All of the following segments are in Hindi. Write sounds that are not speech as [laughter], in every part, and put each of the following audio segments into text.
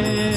Amen.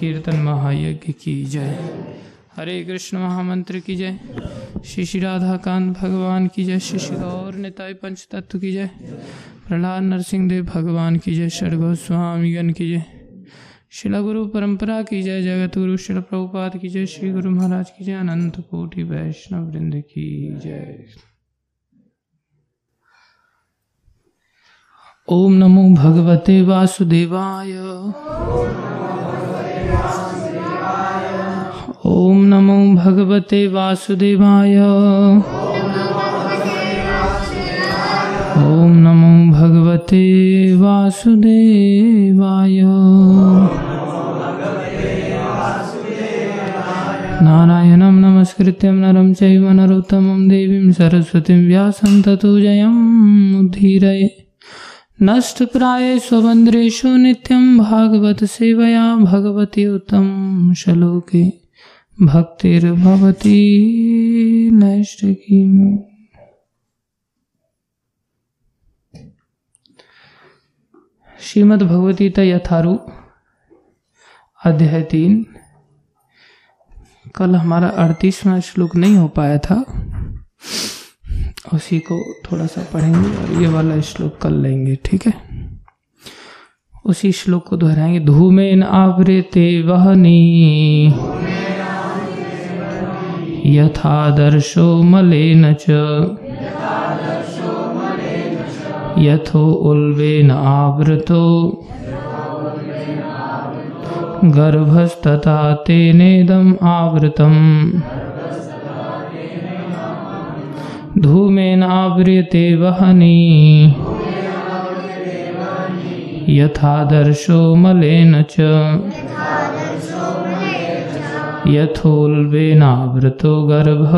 कीर्तन महायज्ञ की जय हरे कृष्ण महामंत्र की जय श्री श्री राधा कांत भगवान की जय श्री श्री गौर निताय पंच तत्व की जय प्रहलाद नरसिंह देव भगवान की जय शर्गो स्वामीगण की जय शिला गुरु परंपरा की जय जगत गुरु शिल प्रभुपाद की जय श्री गुरु महाराज की जय अनंत कोटि वैष्णव वृंद की जय ओम नमो भगवते वासुदेवाय ॐ नमो भगवते वासुदेवाय। ॐ नमो भगवते वासुदेवाय। नारायणं नमस्कृत्यं नरं चैव नरोत्तमं देवीं सरस्वतीं व्यासं ततो नष्टप्राये स्वबन्ध्रेषु नित्यं भागवत भगवती उत्तम श्लोके। भक्तिर्भवती नैष्टिकीम् श्रीमद् भगवतीता यथारू, अध्याय तीन। कल हमारा अड़तीसवा श्लोक नहीं हो पाया था। उसी को थोड़ा सा पढ़ेंगे और ये वाला श्लोक कल लेंगे, ठीक है? उसी श्लोक को दोहराएँगे। धूमेन आवृते वहनी। यथादर्शो मलेन च। यथो उल्वेन आवृतो। गर्भस्तथा तेनेदम् आवृतम्। धूमेन आवृते वहनी। यथादर्शो मलेन च। यथोल्बेनावृतो गर्भ।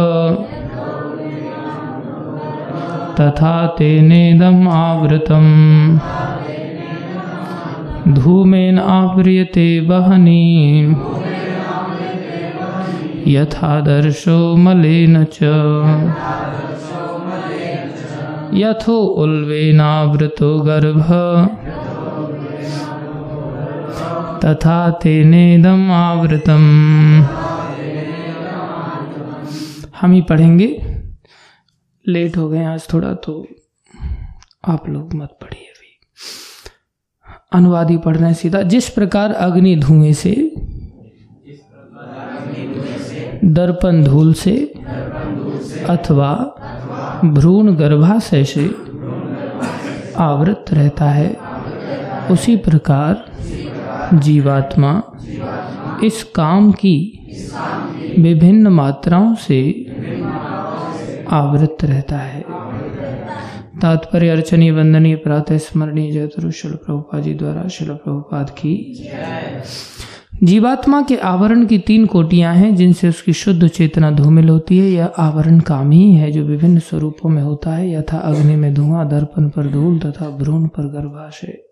तथा तेनेदम् आवृतम्। धूमेन आव्रियते वहनी। यथादर्शो मलेन च। यथो उल्वेनावृतो गर्भ। तथा तेनेदम आवृतम। हम ही पढ़ेंगे। लेट हो गए आज थोड़ा तो आप लोग मत पढ़िए अभी। अनुवादी पढ़ रहे हैं सीधा। जिस प्रकार अग्नि धुएँ से, दर्पण धूल से, अथवा भ्रूण गर्भाशय से आवृत रहता है, उसी प्रकार जीवात्मा, इस काम की विभिन्न मात्राओं से आवृत रहता है। तात्पर्य अर्चनीय, वंदनीय, प्रातः स्मरणीय जयतरु शिल प्रभुपा जी द्वारा शिल प्रभुपाद की जीवात्मा के आवरण की तीन कोटियाँ हैं, जिनसे उसकी शुद्ध चेतना धूमिल होती है। यह आवरण काम ही है जो विभिन्न स्वरूपों में होता है। यथा अग्नि में धुआँ, दर्पण पर धूल तथा भ्रूण पर गर्भाशय।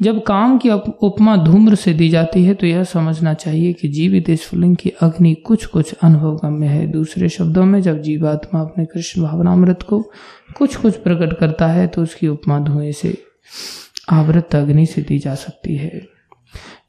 जब काम की उपमा धूम्र से दी जाती है तो यह समझना चाहिए कि जीवित स्फुलिंग की अग्नि कुछ कुछ अनुभव गम्य है। दूसरे शब्दों में, जब जीवात्मा अपने कृष्ण भावनामृत को कुछ कुछ प्रकट करता है तो उसकी उपमा धुएँ से आवृत अग्नि से दी जा सकती है।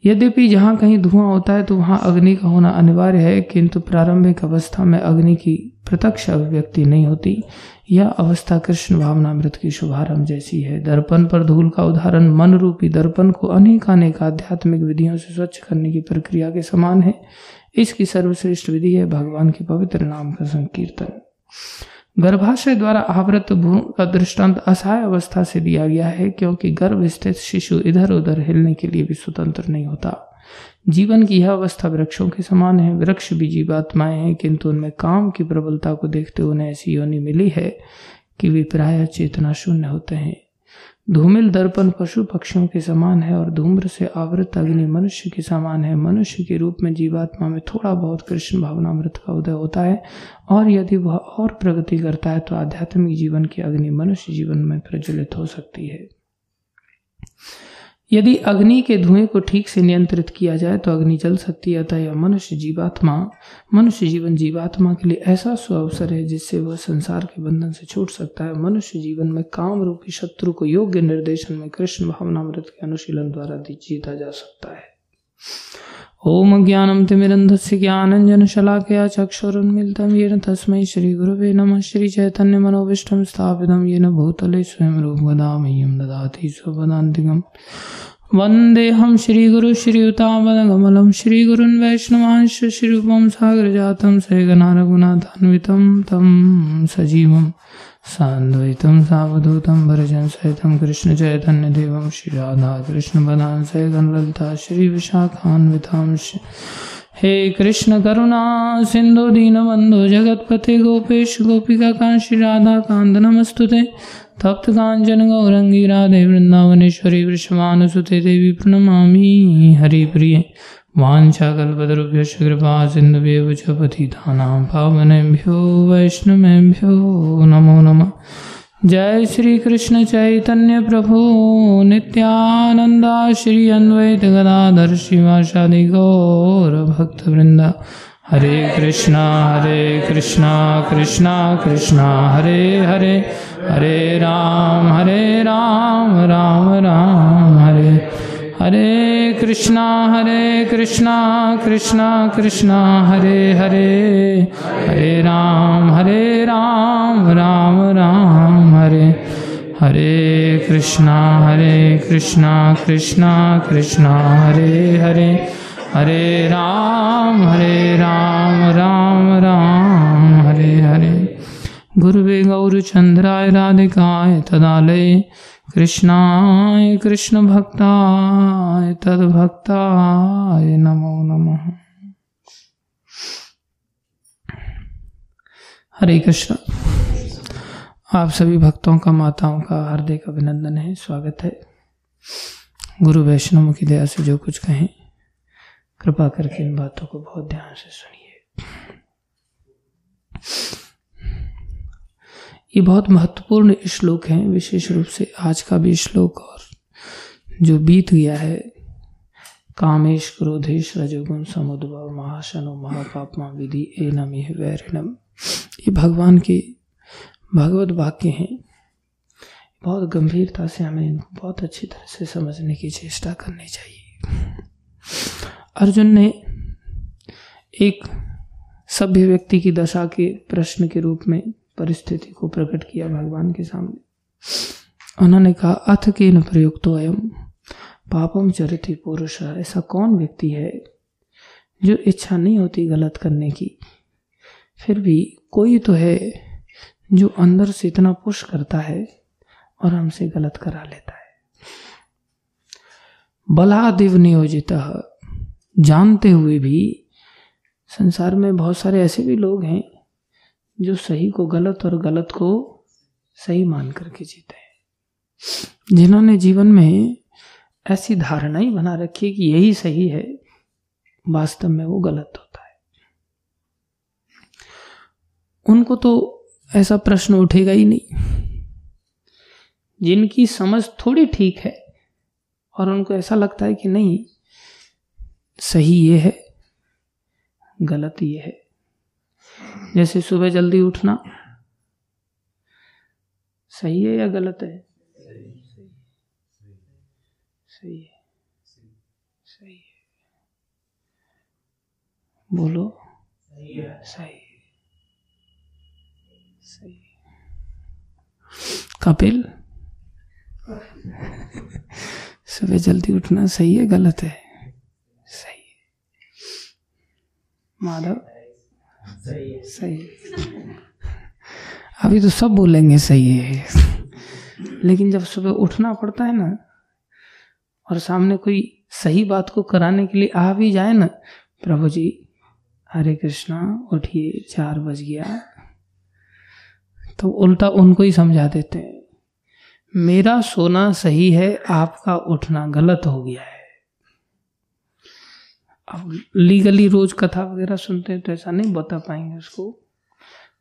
यद्यपि जहाँ कहीं धुआँ होता है तो वहाँ अग्नि का होना अनिवार्य है, किंतु प्रारंभिक अवस्था में अग्नि की प्रत्यक्ष अभिव्यक्ति नहीं होती। यह अवस्था कृष्ण भावनामृत की शुभारंभ जैसी है। दर्पण पर धूल का उदाहरण मन रूपी दर्पण को अनेक अनेक आध्यात्मिक विधियों से स्वच्छ करने की प्रक्रिया के समान है। इसकी सर्वश्रेष्ठ विधि है भगवान के पवित्र नाम का संकीर्तन। गर्भाशय द्वारा आवृत भूमि का दृष्टांत असहाय अवस्था से दिया गया है, क्योंकि गर्भ स्थित शिशु इधर उधर हिलने के लिए भी स्वतंत्र नहीं होता। जीवन की यह अवस्था वृक्षों के समान है। वृक्ष भी जीवात्माएँ हैं, किंतु उनमें काम की प्रबलता को देखते उन्हें ऐसी योनि मिली है कि वे प्राय चेतना शून्य होते हैं। धूमिल दर्पण पशु पक्षियों के समान है और धूम्र से आवृत अग्नि मनुष्य के समान है। मनुष्य के रूप में जीवात्मा में थोड़ा बहुत कृष्ण भावनामृत का उदय होता है और यदि वह और प्रगति करता है तो आध्यात्मिक जीवन की अग्नि मनुष्य जीवन में प्रज्वलित हो सकती है। यदि अग्नि के धुएँ को ठीक से नियंत्रित किया जाए तो अग्नि जल सकती है, अतः मनुष्य जीवात्मा, मनुष्य जीवन जीवात्मा के लिए ऐसा सुअवसर है, जिससे वह संसार के बंधन से छूट सकता है। मनुष्य जीवन में काम रूपी शत्रु को योग्य निर्देशन में कृष्ण भावनामृत के अनुशीलन द्वारा जीता जा सकता है। ओम ज्ञानम तिमिरन्धस्य ज्ञानञ्जनशलाकया चक्षुरुन्मिलितं येन तस्मै श्रीगुरवे नमः। श्रीचैतन्य मनोविष्टं स्थापितं येन भूतले स्वयं रूपगदामह्यं ददाति स्वपदान्तिकम् वन्देऽहं श्रीगुरु श्रीयुतावदगमलं श्रीगुरुन् वैष्णवांश श्रीरूपं सागरजातं सैगना रघुनाथान्वितं तं सजीवम्। सान्द्वैतं सावधूतं भरजन सहितं कृष्णचैतन्यदेवं श्रीराधा कृष्णपदां सहितं ललिता श्री श्रीविशाखान्वितां हे कृष्ण करुणा सिंधु दीनबंधु जगतपते गोपेश, गोपिका कांशी राधा कांद नमस्तुते। तप्त कांचन गौरंगी राधे वृंदावनेश्वरी वृषभानुसुते देवी, प्रणमामि। हरिप्रिय। वाञ्छाकल्पतरुभ्यश्च कृपा सिन्धुभ्येव च पतितानां पावनेभ्यो, वैष्णवेभ्यो, नमो नमः। जय श्री कृष्ण चैतन्य प्रभु नित्यानंदा श्री अन्वैत गदाधर शिवाशादि गौर भक्त वृंदा हरे कृष्णा हरे कृष्णा कृष्णा कृष्णा, हरे हरे हरे राम हरे राम राम राम, हरे। हरे कृष्णा हरे कृष्णा कृष्णा कृष्णा, हरे हरे। हरे राम हरे राम राम राम, हरे। हरे कृष्णा हरे कृष्णा कृष्णा कृष्णा, हरे हरे। हरे राम हरे राम राम राम, हरे हरे। गुरुवे गौरचंद्राय राधिकाय तदालय कृष्णाय कृष्ण भक्ताय तद्भक्ताय नमो नमः। हरे कृष्ण। आप सभी भक्तों का, माताओं का हार्दिक अभिनंदन है, स्वागत है। गुरु वैष्णव की दया से जो कुछ कहें, कृपा करके इन बातों को बहुत ध्यान से सुनिए। ये बहुत महत्वपूर्ण श्लोक हैं, विशेष रूप से आज का भी श्लोक और जो बीत गया है, कामेश क्रोधेश रजोगुण समुद्भव महाशनो महापापमा विधि ए नमी वैरिणम। ये भगवान के भगवत वाक्य हैं। बहुत गंभीरता से हमें इनको बहुत अच्छी तरह से समझने की चेष्टा करनी चाहिए। अर्जुन ने एक सभ्य व्यक्ति की दशा के प्रश्न के रूप में परिस्थिति को प्रकट किया भगवान के सामने। उन्होंने कहा अथ के न प्रयुक्त अयम, पापम चरित पुरुष, ऐसा कौन व्यक्ति है जो इच्छा नहीं होती गलत करने की? फिर भी कोई तो है जो अंदर से इतना पुश करता है और हमसे गलत करा लेता है। बलादिव नियोजित, जानते हुए भी संसार में बहुत सारे ऐसे भी लोग हैं जो सही को गलत और गलत को सही मान करके जीते हैं। जिन्होंने जीवन में ऐसी धारणा ही बना रखी है कि यही सही है, वास्तव में वो गलत होता है। उनको तो ऐसा प्रश्न उठेगा ही नहीं। जिनकी समझ थोड़ी ठीक है और उनको ऐसा लगता है कि नहीं, सही ये है, गलत ये है। जैसे सुबह जल्दी उठना। सही है या गलत है? सही है। सही है। बोलो। सही सही कपिल? सुबह जल्दी उठना सही है गलत है? सही है। माधव? सही है। अभी तो सब बोलेंगे सही है। लेकिन जब सुबह उठना पड़ता है ना, और सामने कोई सही बात को कराने के लिए आ भी जाए ना, प्रभु जी, हरे कृष्णा, उठिए, चार बज गया। तो उल्टा उनको ही समझा देते हैं। मेरा सोना सही है, आपका उठना गलत हो गया है। अब लीगली रोज कथा वगैरह सुनते हैं तो ऐसा नहीं बता पाएँगे उसको।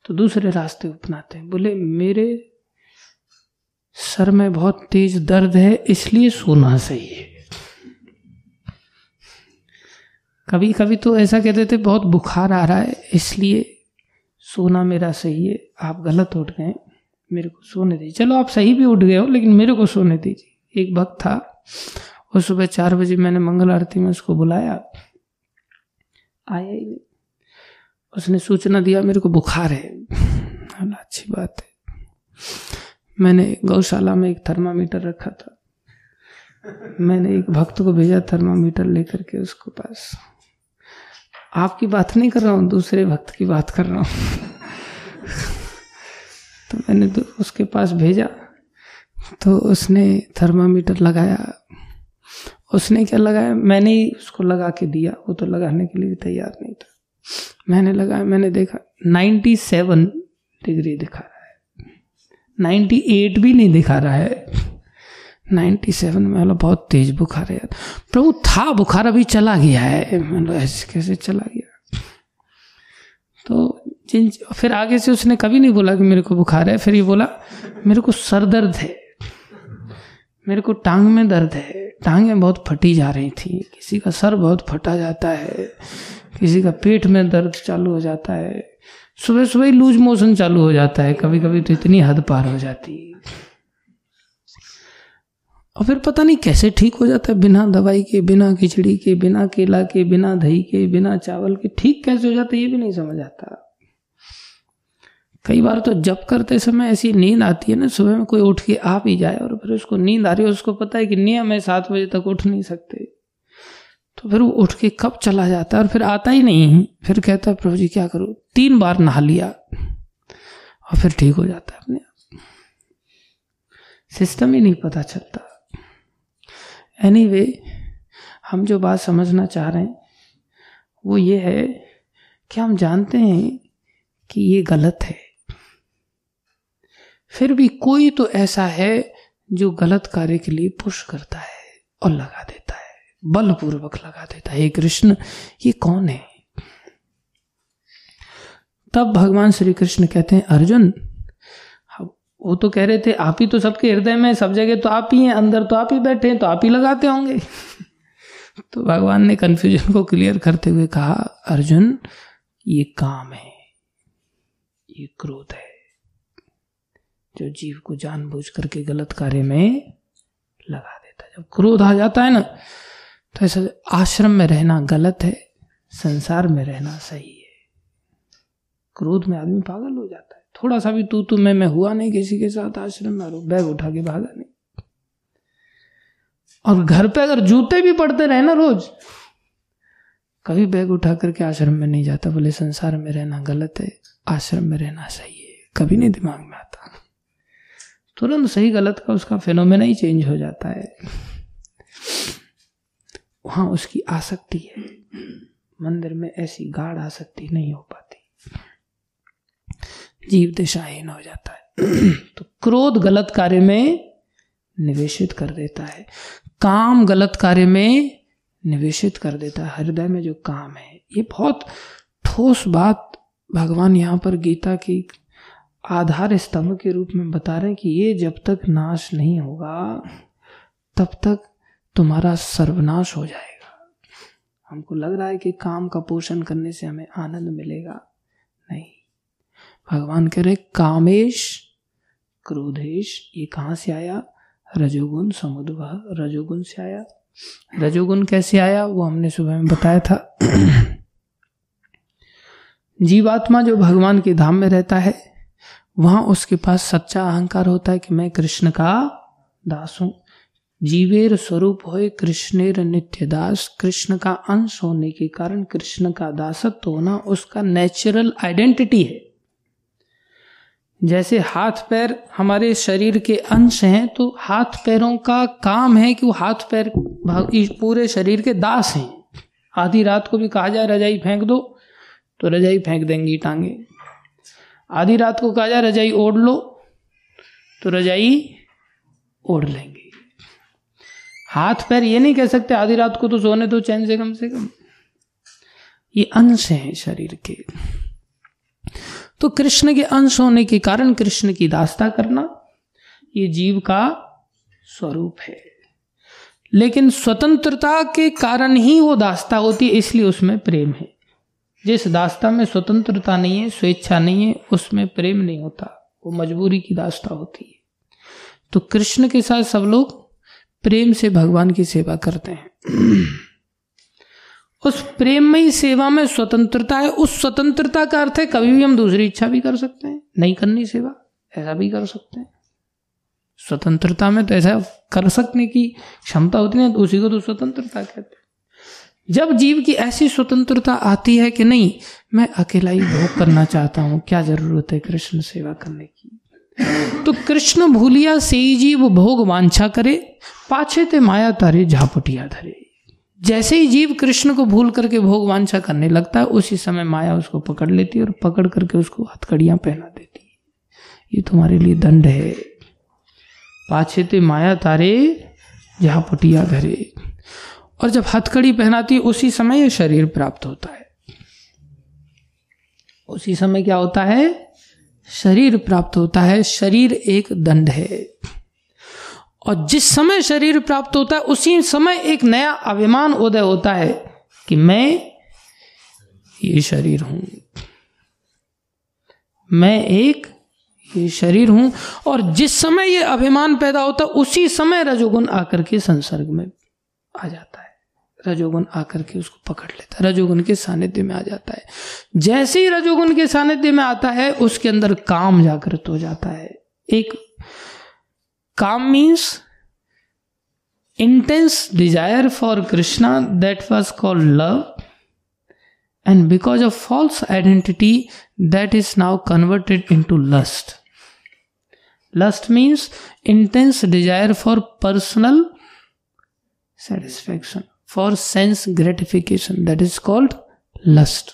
तो दूसरे रास्ते अपनाते हैं। बोले, मेरे सर में बहुत तेज दर्द है, इसलिए सोना सही है कभी कभी तो ऐसा कहते थे, बहुत बुखार आ रहा है, इसलिए सोना मेरा सही है। आप गलत उठ गए, मेरे को सोने दीजिए। चलो, आप सही भी उठ गए हो, लेकिन मेरे को सोने दीजिए। एक भक्त था और सुबह चार बजे मैंने मंगल आरती में उसको बुलाया। आया ही नहीं। उसने सूचना दिया, मेरे को बुखार है। अच्छी बात है। मैंने गौशाला में एक थर्मामीटर रखा था। मैंने एक भक्त को भेजा थर्मामीटर लेकर के उसको पास। आपकी बात नहीं कर रहा हूँ, दूसरे भक्त की बात कर रहा हूँ। तो मैंने उसके पास भेजा। तो उसने थर्मामीटर लगाया। उसने क्या लगाया? मैंने ही उसको लगा के दिया। वो तो लगाने के लिए भी तैयार नहीं था। मैंने लगाया, मैंने देखा 97 डिग्री दिखा रहा है। 98 भी नहीं दिखा रहा है। 97 में वाला बहुत तेज बुखार है यार। प्रभु, था, बुखार अभी चला गया है। मतलब ऐसे कैसे चला गया? तो जिन, फिर आगे से उसने कभी नहीं बोला कि मेरे को बुखार है। फिर ये बोला, मेरे को सर दर्द है। मेरे को टांग में दर्द है। टांगें बहुत फटी जा रही थी। किसी का सर बहुत फटा जाता है। किसी का पेट में दर्द चालू हो जाता है। सुबह सुबह ही लूज मोशन चालू हो जाता है। कभी कभी तो इतनी हद पार हो जाती। और फिर पता नहीं कैसे ठीक हो जाता है। बिना दवाई के, बिना खिचड़ी के, बिना केला के, बिना दही के, बिना चावल के ठीक कैसे हो जाता है ये भी नहीं समझ आता। कई बार तो जब करते समय ऐसी नींद आती है ना सुबह में कोई उठ के आ भी जाए और फिर उसको नींद आ रही है उसको पता है कि नियम है सात बजे तक उठ नहीं सकते। तो फिर वो उठ के कब चला जाता है और फिर आता ही नहीं फिर कहता है प्रभु जी क्या करूँ? तीन बार नहा लिया। और फिर ठीक हो जाता है अपने आप। सिस्टम ही नहीं पता चलता। एनी anyway, हम जो बात समझना चाह रहे हैं वो ये है कि हम जानते हैं कि ये गलत है। फिर भी कोई तो ऐसा है जो गलत कार्य के लिए पुश करता है और लगा देता है, बलपूर्वक लगा देता है। कृष्ण, ये कौन है? तब भगवान श्री कृष्ण कहते हैं, अर्जुन वो तो कह रहे थे, आप ही तो सबके हृदय में सब जगह तो आप ही हैं, अंदर तो आप ही बैठे हैं तो आप ही लगाते होंगे। [laughs] तो भगवान ने कंफ्यूजन को क्लियर करते हुए कहा, अर्जुन, ये काम है, ये क्रोध है जो जीव को जानबूझ करके गलत कार्य में लगा देता है। जब क्रोध आ जाता है ना तो ऐसा आश्रम में रहना गलत है, संसार में रहना सही है। क्रोध में आदमी पागल हो जाता है। थोड़ा सा भी तू तू मैं मैं हुआ नहीं किसी के साथ आश्रम में बैग उठा के भागा नहीं। और घर पे अगर जूते भी पड़ते रहे ना रोज, कभी बैग उठा करके आश्रम में नहीं जाता, बोले संसार में रहना गलत है, आश्रम में रहना सही है। कभी नहीं दिमाग में आता। तुरंत सही गलत का उसका फिनोमेना ही चेंज हो जाता है। वहाँ उसकी आसक्ति है। मंदिर में ऐसी गाढ़ आसक्ति नहीं हो पाती। जीव दिशाहीन हो जाता है। तो क्रोध गलत कार्य में निवेशित कर देता है। काम गलत कार्य में निवेशित कर देता है। हृदय में जो काम है, ये बहुत ठोस बात भगवान यहाँ पर गीता की आधार स्तंभ के रूप में बता रहे हैं कि ये जब तक नाश नहीं होगा, तब तक तुम्हारा सर्वनाश हो जाएगा। हमको लग रहा है कि काम का पोषण करने से हमें आनंद मिलेगा। नहीं। भगवान कह रहे कामेश, क्रोधेश, ये कहाँ से आया? रजोगुण, समुद्र, रजोगुण से आया। रजोगुण कैसे आया? वो हमने सुबह में बताया था। [clears throat] जीवात्मा जो भगवान के धाम में रहता है वहाँ उसके पास सच्चा अहंकार होता है कि मैं कृष्ण का दास हूँ। जीवेर स्वरूप हो कृष्णेर नित्य दास। कृष्ण का अंश होने के कारण कृष्ण का दासत्व होना उसका नेचुरल आइडेंटिटी है। जैसे हाथ पैर हमारे शरीर के अंश हैं तो हाथ पैरों का काम है कि वो हाथ पैर पूरे शरीर के दास हैं। आधी रात को भी कहा जाए, रजाई फेंक दो तो रजाई फेंक देंगी टांगे। आधी रात को कहा जाए रजाई ओढ़ लो तो रजाई ओढ़ लेंगे। हाथ पैर ये नहीं कह सकते, आधी रात को तो सोने दो चैन से कम से कम। ये अंश है शरीर के। तो कृष्ण के अंश होने के कारण कृष्ण की दास्ता करना, ये जीव का स्वरूप है। लेकिन स्वतंत्रता के कारण ही वो दास्ता होती है, इसलिए उसमें प्रेम है। जिस दास्ता में स्वतंत्रता नहीं है, स्वेच्छा नहीं है, उसमें प्रेम नहीं होता। वो मजबूरी की दास्ता होती है। तो कृष्ण के साथ सब लोग प्रेम से भगवान की सेवा करते हैं। उस प्रेममयी सेवा में स्वतंत्रता है। उस स्वतंत्रता का अर्थ है कभी भी हम दूसरी इच्छा भी कर सकते हैं। नहीं करनी सेवा, ऐसा भी कर सकते हैं। स्वतंत्रता में तो ऐसा कर सकने की क्षमता होती है, उसी को तो स्वतंत्रता कहते हैं। जब जीव की ऐसी स्वतंत्रता आती है कि नहीं, मैं अकेला ही भोग करना चाहता हूँ। क्या ज़रूरत है कृष्ण सेवा करने की? तो कृष्ण भूलिया से जीव भोग वांछा करे, पाछे ते माया तारे झापटिया धरे। जैसे ही जीव कृष्ण को भूल करके भोग वांछा करने लगता है, उसी समय माया उसको पकड़ लेती है और पकड़ करके उसको हथकड़ियाँ पहना देती है। ये तुम्हारे लिए दंड है। पाछे ते माया तारे जहाँ पटिया धरे। और जब हथकड़ी पहनाती है, उसी समय यह शरीर प्राप्त होता है। उसी समय क्या होता है? शरीर प्राप्त होता है। शरीर एक दंड है। और जिस समय शरीर प्राप्त होता है, उसी समय एक नया अभिमान उदय होता है कि मैं ये शरीर हूँ। मैं एक ये शरीर हूँ। और जिस समय ये अभिमान पैदा होता है, उसी समय रजोगुण आकर के संसर्ग में आ जाता है। रजोगुण आकर के उसको पकड़ लेता है। रजोगुण के सानिध्य में आ जाता है। जैसे ही रजोगुण के सानिध्य में आता है, उसके अंदर काम जागृत हो जाता है। एक, काम means intense desire for Krishna that was called love and because of false identity that is now converted into lust lust means intense desire for personal satisfaction for sense gratification that is called lust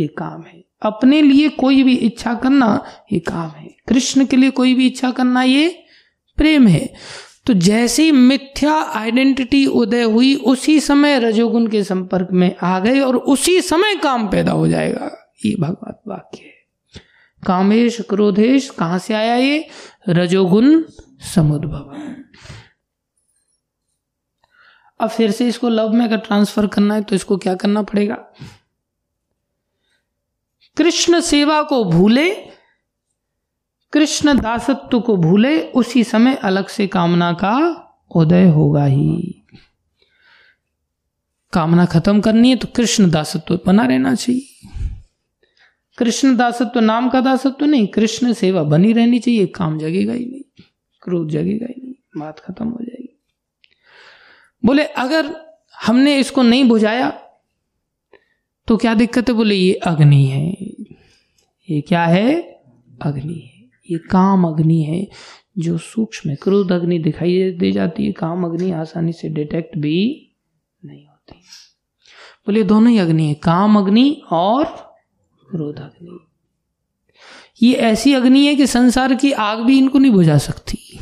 ये काम है। अपने लिए कोई भी इच्छा करना, ये काम है। कृष्ण के लिए कोई भी इच्छा करना, ये प्रेम है। तो जैसे मिथ्या आइडेंटिटी उदय हुई, उसी समय रजोगुण के संपर्क में आ गए और उसी समय काम पैदा हो जाएगा। ये भगवत वाक्य है। कामेश क्रोधेश, कहाँ से आया ये? रजोगुण समुद्भव। अब फिर से इसको लव में अगर ट्रांसफ़र करना है तो इसको क्या करना पड़ेगा? कृष्ण सेवा को भूले, कृष्ण दासत्व को भूले, उसी समय अलग से कामना का उदय होगा ही। कामना खत्म करनी है तो कृष्ण दासत्व बना रहना चाहिए। कृष्ण दासत्व नाम का दासत्व नहीं, कृष्ण सेवा बनी रहनी चाहिए, काम जगेगा ही नहीं, क्रोध जगेगा ही नहीं, बात खत्म हो जाएगी। बोले, अगर हमने इसको नहीं बुझाया तो क्या दिक्कत है? बोले, ये अग्नि है। ये क्या है? अग्नि है। ये काम अग्नि है। जो सूक्ष्म क्रोध अग्नि दिखाई दे जाती है, काम अग्नि आसानी से डिटेक्ट भी नहीं होती। बोले, दोनों ही अग्नि है। काम अग्नि और क्रोध अग्नि। ये ऐसी अग्नि है कि संसार की आग भी इनको नहीं बुझा सकती।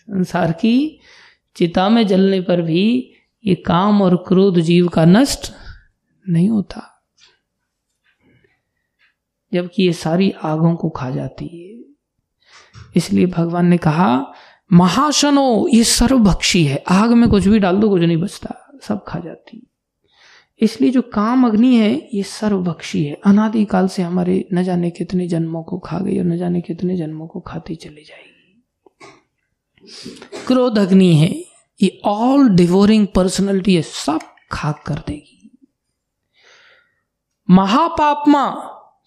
संसार की चिता में जलने पर भी ये काम और क्रोध जीव का नष्ट नहीं होता। जबकि ये सारी आगों को खा जाती है। इसलिए भगवान ने कहा, महाशनो, ये सर्वभक्षी है। आग में कुछ भी डाल दो, कुछ नहीं बचता। सब खा जाती। इसलिए जो काम अग्नि है, ये सर्वभक्षी है। अनादि काल से हमारे न जाने कितने जन्मों को खा गई और न जाने कितने जन्मों को खाती चली जाएगी। क्रोध अग्नि है। ये ऑल डिवोरिंग पर्सनैलिटी है, सब खाक कर देगी। महापापमा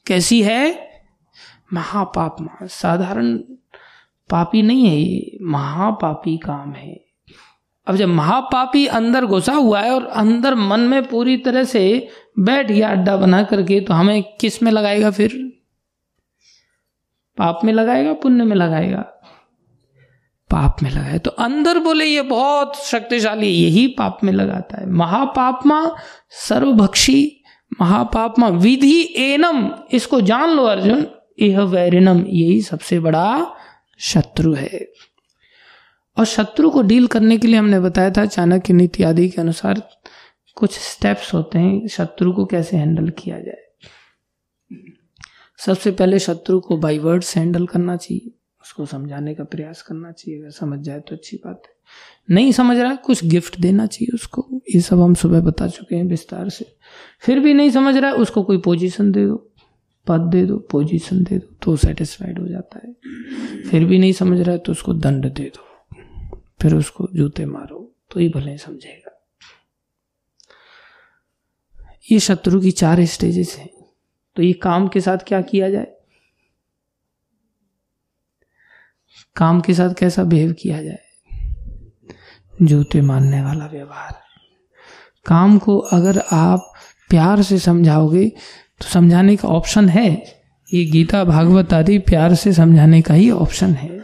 कैसी है? महापापमा, साधारण पापी नहीं है ये, महापापी काम है। अब जब महापापी अंदर घुसा हुआ है और अंदर मन में पूरी तरह से बैठ गया अड्डा बना करके तो हमें किसमें लगाएगा फिर? पाप में लगाएगा, पुण्य में लगाएगा? पाप में लगाए तो अंदर बोले, ये बहुत शक्तिशाली, यही पाप में लगाता है। महापापमा सर्वभक्षी, महापापमा विधि एनम, इसको जान लो अर्जुन यह वैरिनम यही सबसे बड़ा शत्रु है। और शत्रु को डील करने के लिए हमने बताया था, चाणक्य नीति आदि के अनुसार कुछ स्टेप्स होते हैं, शत्रु को कैसे हैंडल किया जाए। सबसे पहले शत्रु को बाई वर्ड्स हैंडल करना चाहिए। उसको समझाने का प्रयास करना चाहिए। अगर समझ जाए तो अच्छी बात है। नहीं समझ रहा है कुछ गिफ्ट देना चाहिए उसको। ये सब हम सुबह बता चुके हैं विस्तार से। फिर भी नहीं समझ रहा है उसको कोई पोजीशन दे दो, पद दे दो पोजीशन दे दो तो सेटिस्फाइड हो जाता है। फिर भी नहीं समझ रहा है तो उसको दंड दे दो। फिर उसको जूते मारो तो ही भले समझेगा। ये शत्रु की चार स्टेजेस हैं। तो ये काम के साथ क्या किया जाए? काम के साथ कैसा बिहेव किया जाए? जूते मानने वाला व्यवहार। काम को अगर आप प्यार से समझाओगे तो समझाने का ऑप्शन है। ये गीता भागवत आदि प्यार से समझाने का ही ऑप्शन है।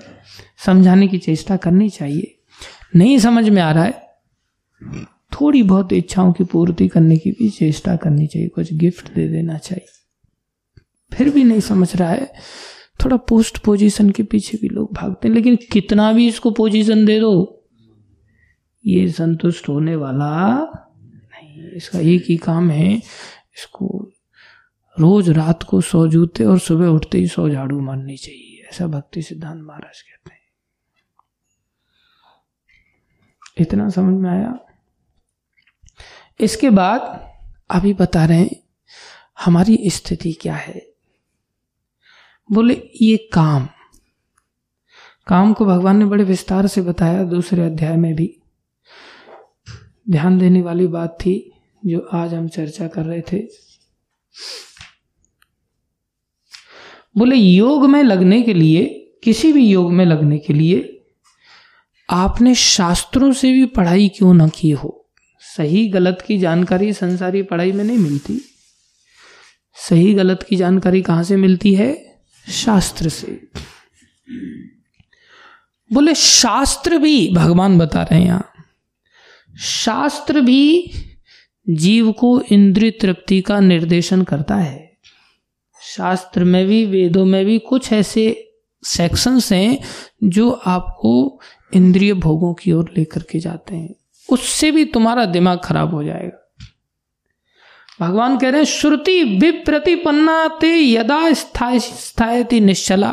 समझाने की चेष्टा करनी चाहिए। नहीं समझ में आ रहा है? थोड़ी बहुत इच्छाओं की पूर्ति करने की भी चेष्टा करनी चाहिए। कुछ गिफ्ट दे देना चाहिए। फिर भी नहीं समझ रहा है? थोड़ा पोस्ट पोजीशन के पीछे भी लोग भागते हैं, लेकिन कितना भी इसको पोजीशन दे दो, ये संतुष्ट होने वाला नहीं इसका एक ही काम है, इसको रोज रात को सौ जूते और सुबह उठते ही सौ झाड़ू मारनी चाहिए, ऐसा भक्ति सिद्धांत महाराज कहते हैं। इतना समझ में आया? इसके बाद अभी बता रहे हैं, हमारी स्थिति क्या है? बोले, ये काम। काम को भगवान ने बड़े विस्तार से बताया दूसरे अध्याय में भी। ध्यान देने वाली बात थी जो आज हम चर्चा कर रहे थे। बोले, योग में लगने के लिए, किसी भी योग में लगने के लिए, आपने शास्त्रों से भी पढ़ाई क्यों ना की हो? सही गलत की जानकारी संसारी पढ़ाई में नहीं मिलती। सही गलत की जानकारी कहाँ से मिलती है? शास्त्र से। बोले, शास्त्र भी भगवान बता रहे हैं यहाँ। शास्त्र भी जीव को इंद्रिय तृप्ति का निर्देशन करता है। शास्त्र में भी, वेदों में भी कुछ ऐसे सेक्शंस हैं जो आपको इंद्रिय भोगों की ओर लेकर के जाते हैं। उससे भी तुम्हारा दिमाग खराब हो जाएगा। भगवान कह रहे हैं, श्रुति विप्रतिपन्ना ते यदा स्थायती निश्चला।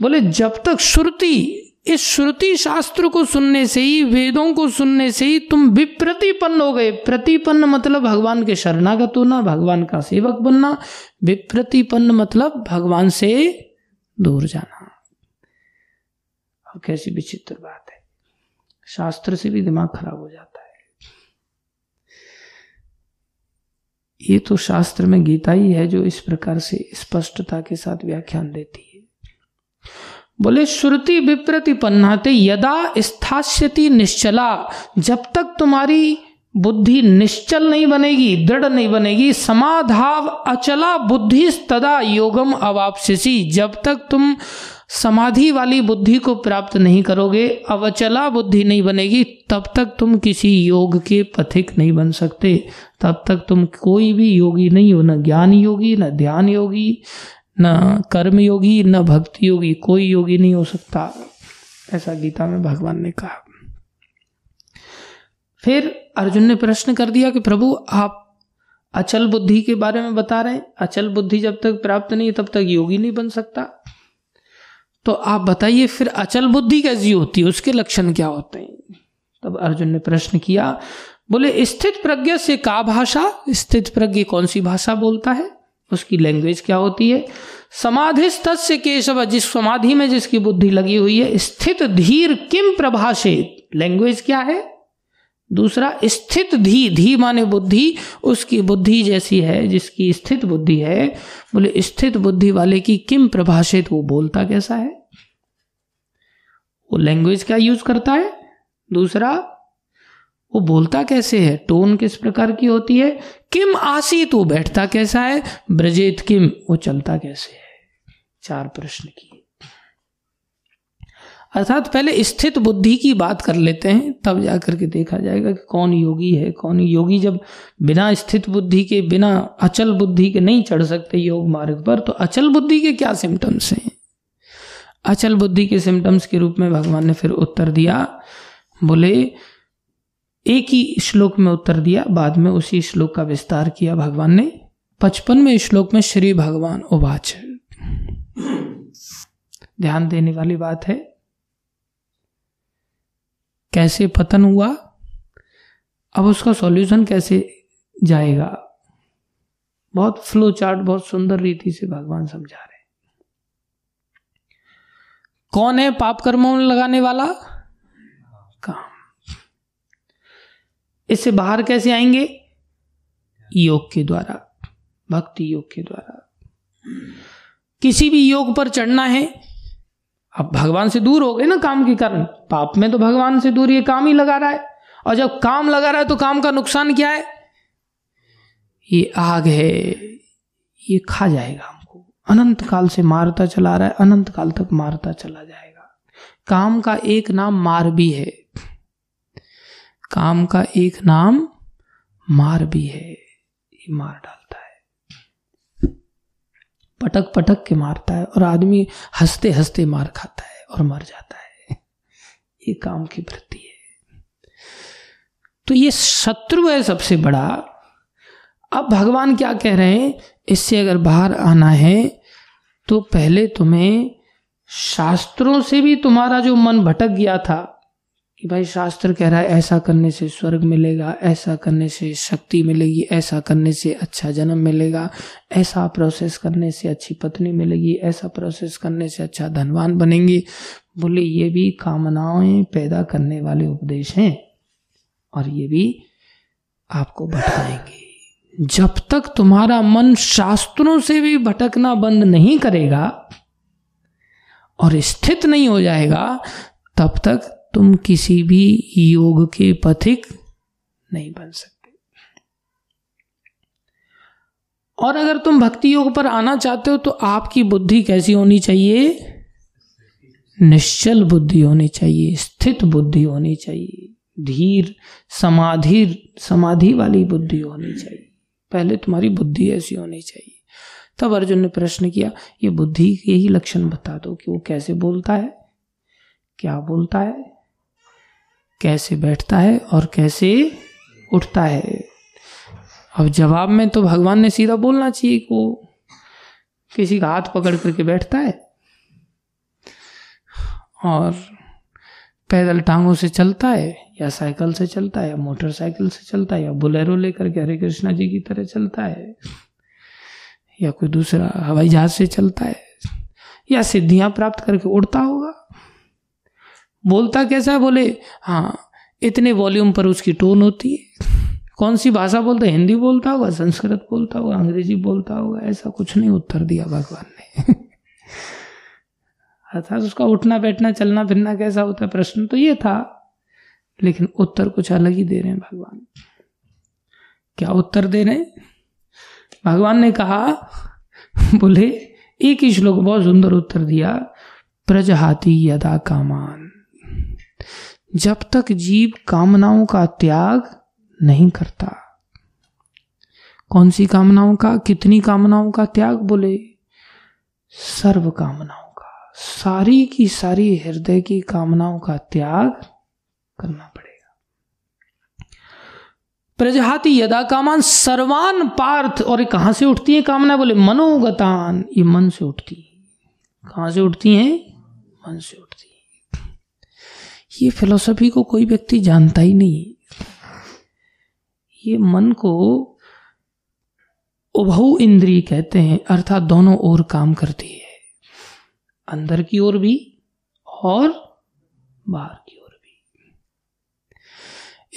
बोले, जब तक श्रुति, इस श्रुति शास्त्र को सुनने से ही, वेदों को सुनने से ही तुम विप्रतिपन्न हो गए। प्रतिपन्न मतलब भगवान के शरणागत होना, भगवान का सेवक बनना। विप्रतिपन्न मतलब भगवान से दूर जाना। और कैसी विचित्र बात है। शास्त्र से भी दिमाग खराब हो जाता है ये तो शास्त्र में गीता ही है जो इस प्रकार से स्पष्टता के साथ व्याख्यान देती है। बोले, श्रुति विप्रति पन्नाते यदा स्थास्यति निश्चला, जब तक तुम्हारी बुद्धि निश्चल नहीं बनेगी, दृढ़ नहीं बनेगी, समाधाव अचला बुद्धि तदा योगम अवापसी जब तक तुम समाधि वाली बुद्धि को प्राप्त नहीं करोगे, अवचला बुद्धि नहीं बनेगी, तब तक तुम किसी योग के पथिक नहीं बन सकते। तब तक तुम कोई भी योगी नहीं हो, न ज्ञान योगी, न ध्यान योगी, न कर्म योगी, न भक्ति योगी, कोई योगी नहीं हो सकता। ऐसा गीता में भगवान ने कहा। फिर अर्जुन ने प्रश्न कर दिया कि प्रभु, आप अचल बुद्धि के बारे में बता रहे हैं। अचल बुद्धि जब तक प्राप्त नहीं तब तक योगी नहीं बन सकता। तो आप बताइए, फिर अचल बुद्धि कैसी होती है? उसके लक्षण क्या होते हैं? तब अर्जुन ने प्रश्न किया, बोले, स्थित प्रज्ञा से का भाषा? स्थित प्रज्ञ कौन सी भाषा बोलता है? उसकी लैंग्वेज क्या होती है? समाधि तस्य केशव, जिस समाधि में जिसकी बुद्धि लगी हुई है, स्थित धीर किम प्रभाषित? लैंग्वेज क्या है? दूसरा, स्थित धी धी माने बुद्धि, उसकी बुद्धि जैसी है, जिसकी स्थित बुद्धि है, बोले, स्थित बुद्धि वाले की किम प्रभाषित, वो बोलता कैसा है? वो लैंग्वेज क्या यूज़ करता है? दूसरा, वो बोलता कैसे है? टोन किस प्रकार की होती है? किम आसी तो बैठता कैसा है? ब्रजेत किम, वो चलता कैसे है? चार प्रश्न की अर्थात पहले स्थित बुद्धि की बात कर लेते हैं, तब जाकर के देखा जाएगा कि कौन योगी है, कौन योगी जब बिना स्थित बुद्धि के, बिना अचल बुद्धि के नहीं चढ़ सकते योग मार्ग पर तो अचल बुद्धि के क्या सिम्टम्स हैं? अचल बुद्धि के सिम्टम्स के रूप में भगवान ने फिर उत्तर दिया, बोले, एक ही श्लोक में उत्तर दिया, बाद में उसी श्लोक का विस्तार किया भगवान ने, पचपनवें श्लोक में श्री भगवान उवाच। ध्यान देने वाली बात है कैसे पतन हुआ? अब उसका सॉल्यूशन कैसे जाएगा? बहुत फ्लो चार्ट बहुत सुंदर रीति से भगवान समझा रहे कौन है पाप कर्मों में लगाने वाला? काम। इससे बाहर कैसे आएँगे? योग के द्वारा, भक्ति योग के द्वारा। किसी भी योग पर चढ़ना है अब भगवान से दूर हो गए ना काम के कारण। पाप में तो भगवान से दूर ये काम ही लगा रहा है। और जब काम लगा रहा है तो काम का नुकसान क्या है? ये आग है। ये खा जाएगा हमको। अनंत काल से मारता चला रहा है। अनंत काल तक मारता चला जाएगा। काम का एक नाम मार भी है। काम का एक नाम मार भी है। ये मार डालता है पटक पटक के मारता है और आदमी हँसते हँसते मार खाता है और मर जाता है। ये काम की वृत्ति है। तो ये शत्रु है सबसे बड़ा। अब भगवान क्या कह रहे हैं? इससे अगर बाहर आना है तो पहले तुम्हें शास्त्रों से भी तुम्हारा जो मन भटक गया था कि भाई शास्त्र कह रहा है, ऐसा करने से स्वर्ग मिलेगा, ऐसा करने से शक्ति मिलेगी, ऐसा करने से अच्छा जन्म मिलेगा, ऐसा प्रोसेस करने से अच्छी पत्नी मिलेगी, ऐसा प्रोसेस करने से अच्छा धनवान बनेंगे। बोले, ये भी कामनाएँ पैदा करने वाले उपदेश हैं और ये भी आपको भटकाएँगे। जब तक तुम्हारा मन शास्त्रों से भी भटकना बंद नहीं करेगा और स्थित नहीं हो जाएगा, तब तक तुम किसी भी योग के पथिक नहीं बन सकते। और अगर तुम भक्ति योग पर आना चाहते हो तो आपकी बुद्धि कैसी होनी चाहिए? निश्चल बुद्धि होनी चाहिए, स्थित बुद्धि होनी चाहिए, धीर, समाधि समाधि वाली बुद्धि होनी चाहिए। पहले तुम्हारी बुद्धि ऐसी होनी चाहिए। तब अर्जुन ने प्रश्न किया, ये बुद्धि के ही लक्षण बता दो कि वो कैसे बोलता है? क्या बोलता है? कैसे बैठता है और कैसे उठता है। अब जवाब में तो भगवान ने सीधा बोलना चाहिए कि किसी का हाथ पकड़ करके बैठता है और पैदल टांगों से चलता है या साइकिल से चलता है या मोटरसाइकिल से चलता है या बुलेरो लेकर के हरे कृष्णा जी की तरह चलता है या कोई दूसरा हवाई जहाज़ से चलता है या सिद्धियाँ प्राप्त करके उड़ता होगा। बोलता कैसा है? बोले हाँ इतने वॉल्यूम पर उसकी टोन होती है। कौन सी भाषा बोलता है? हिंदी बोलता होगा, संस्कृत बोलता होगा, अंग्रेज़ी बोलता होगा, ऐसा कुछ नहीं उत्तर दिया भगवान ने। [laughs] अर्थात उसका उठना, बैठना, चलना, फिरना कैसा होता है? प्रश्न तो ये था, लेकिन उत्तर कुछ अलग ही दे रहे हैं भगवान। क्या उत्तर दे रहे हैं? भगवान ने कहा, [laughs] बोले, एक ही श्लोक बहुत सुंदर उत्तर दिया प्रजहाती यदा कामान। जब तक जीव कामनाओं का त्याग नहीं करता। कौन सी कामनाओं का, कितनी कामनाओं का त्याग बोले? सर्व कामनाओं का। सारी की सारी हृदय की कामनाओं का त्याग करना पड़ेगा। प्रजहाति यदा कामान सर्वान पार्थ और ये कहाँ से उठती है कामना बोले? मनोगतान, ये मन से उठती है। कहाँ से उठती है? मन से उठती ये फिलोसफी को कोई व्यक्ति जानता ही नहीं ये मन को उभऊ इंद्री कहते हैं, अर्थात दोनों ओर काम करती है। अंदर की ओर भी और बाहर की ओर भी।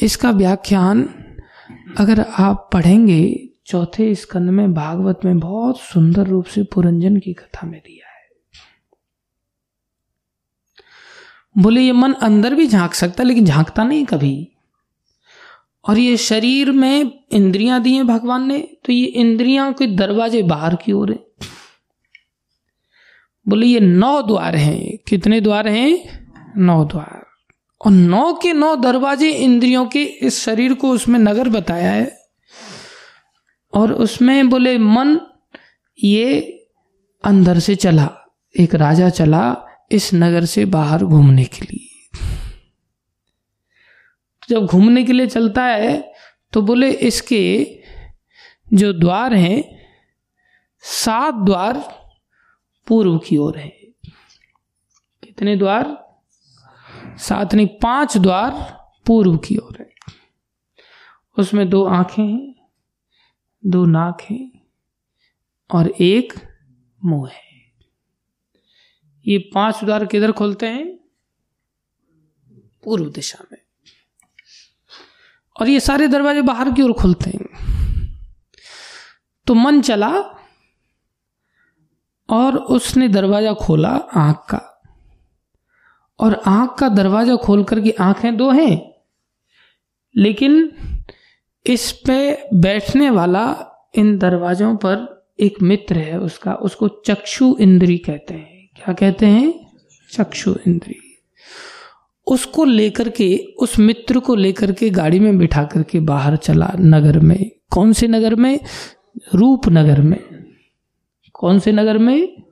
इसका व्याख्यान अगर आप पढ़ेंगे, चौथे स्कंद में भागवत में बहुत सुंदर रूप से पुरंजन की कथा में दिया है। बोले, ये मन अंदर भी झाँक सकता लेकिन झांकता नहीं कभी। और ये शरीर में इंद्रियाँ दी हैं भगवान ने तो ये इंद्रियाँ के दरवाजे बाहर की ओर है। बोले, ये नौ द्वार हैं। कितने द्वार हैं? नौ द्वार। और नौ के नौ दरवाजे इंद्रियों के इस शरीर को उसमें नगर बताया है। और उसमें बोले, मन, ये अंदर से चला, एक राजा चला इस नगर से बाहर घूमने के लिए। जब घूमने के लिए चलता है तो बोले, इसके जो द्वार हैं, सात द्वार पूर्व की ओर है। कितने द्वार? सात नहीं, पाँच द्वार पूर्व की ओर है। उसमें दो आँखें हैं, दो नाक हैं और एक मुँह है। ये पाँच द्वार किधर खोलते हैं? पूर्व दिशा में। और ये सारे दरवाजे बाहर की ओर खुलते हैं। तो मन चला और उसने दरवाज़ा खोला आँख का। और आँख का दरवाज़ा खोल करके आँखें दो हैं, लेकिन इस पे बैठने वाला इन दरवाजों पर एक मित्र है उसका, उसको चक्षु इंद्री कहते हैं। क्या कहते हैं? चक्षु इंद्री उसको लेकर के, उस मित्र को लेकर के गाड़ी में बिठा करके बाहर चला नगर में। कौन से नगर में? रूप नगर में। कौन से नगर में?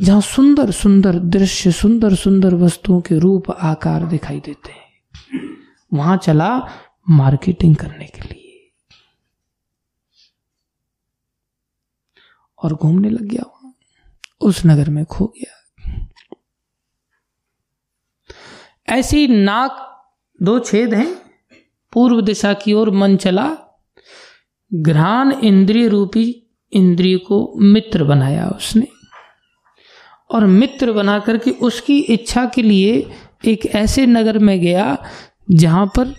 जहाँ सुंदर सुंदर दृश्य, सुंदर सुंदर वस्तुओं के रूप, आकार दिखाई देते हैं। वहाँ चला मार्केटिंग करने के लिए। और घूमने लग गया उस नगर में खो गया। ऐसी नाक दो छेद हैं। पूर्व दिशा की ओर मन चला। घ्राण इंद्रिय रूपी इंद्रिय को मित्र बनाया उसने। और मित्र बना करके उसकी इच्छा के लिए एक ऐसे नगर में गया जहाँ पर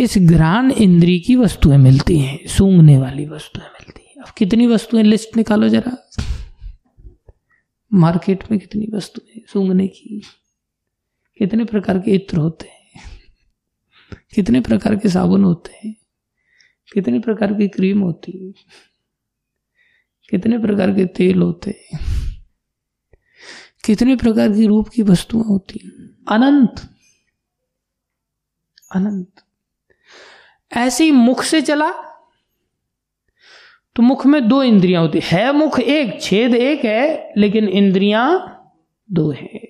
इस घ्राण इंद्री की वस्तुएँ मिलती हैं, सूंघने वाली वस्तुएँ मिलती हैं। अब कितनी वस्तुएँ लिस्ट निकालो जरा। मार्केट में कितनी वस्तुएँ सूंघने की? कितने प्रकार के इत्र होते हैं? कितने प्रकार के साबुन होते हैं? कितने प्रकार की क्रीम होती है? कितने प्रकार के तेल होते हैं? कितने प्रकार की रूप की वस्तुएँ होती हैं? अनंत। अनंत। ऐसे ही मुख से चला तो मुख में दो इंद्रियाँ होती है मुख एक, छेद एक है, लेकिन इंद्रियाँ दो है।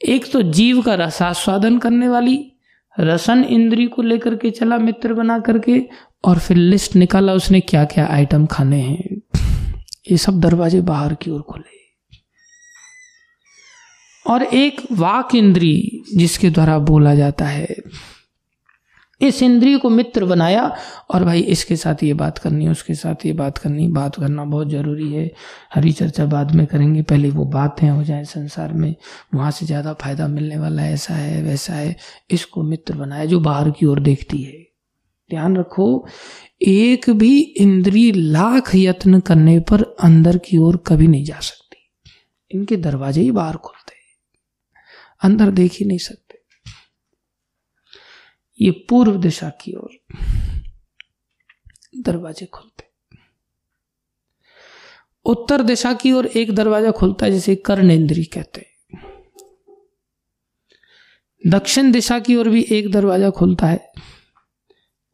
एक तो जीव का रसास्वादन करने वाली, रसन इंद्री को लेकर के चला मित्र बना करके, और फिर लिस्ट निकाला उसने क्या क्या आइटम खाने हैं। ये सब दरवाजे बाहर की ओर खुले। और एक वाक इंद्री जिसके द्वारा बोला जाता है इस इंद्रिय को मित्र बनाया और भाई इसके साथ ये बात करनी, उसके साथ ये बात करनी, बात करना बहुत ज़रूरी है। हरी चर्चा बाद में करेंगे, पहले वो बातें हो जाए संसार में, वहाँ से ज़्यादा फ़ायदा मिलने वाला है, ऐसा है, वैसा है। इसको मित्र बनाया, जो बाहर की ओर देखती है। ध्यान रखो, एक भी इंद्री लाख यत्न करने पर अंदर की ओर कभी नहीं जा सकती। इनके दरवाजे ही बाहर खुलते अंदर देख ही नहीं सकते। ये पूर्व दिशा की ओर दरवाजे खुलते। उत्तर दिशा की ओर एक दरवाज़ा खुलता है जिसे कर्ण इंद्री कहते हैं। दक्षिण दिशा की ओर भी एक दरवाज़ा खुलता है,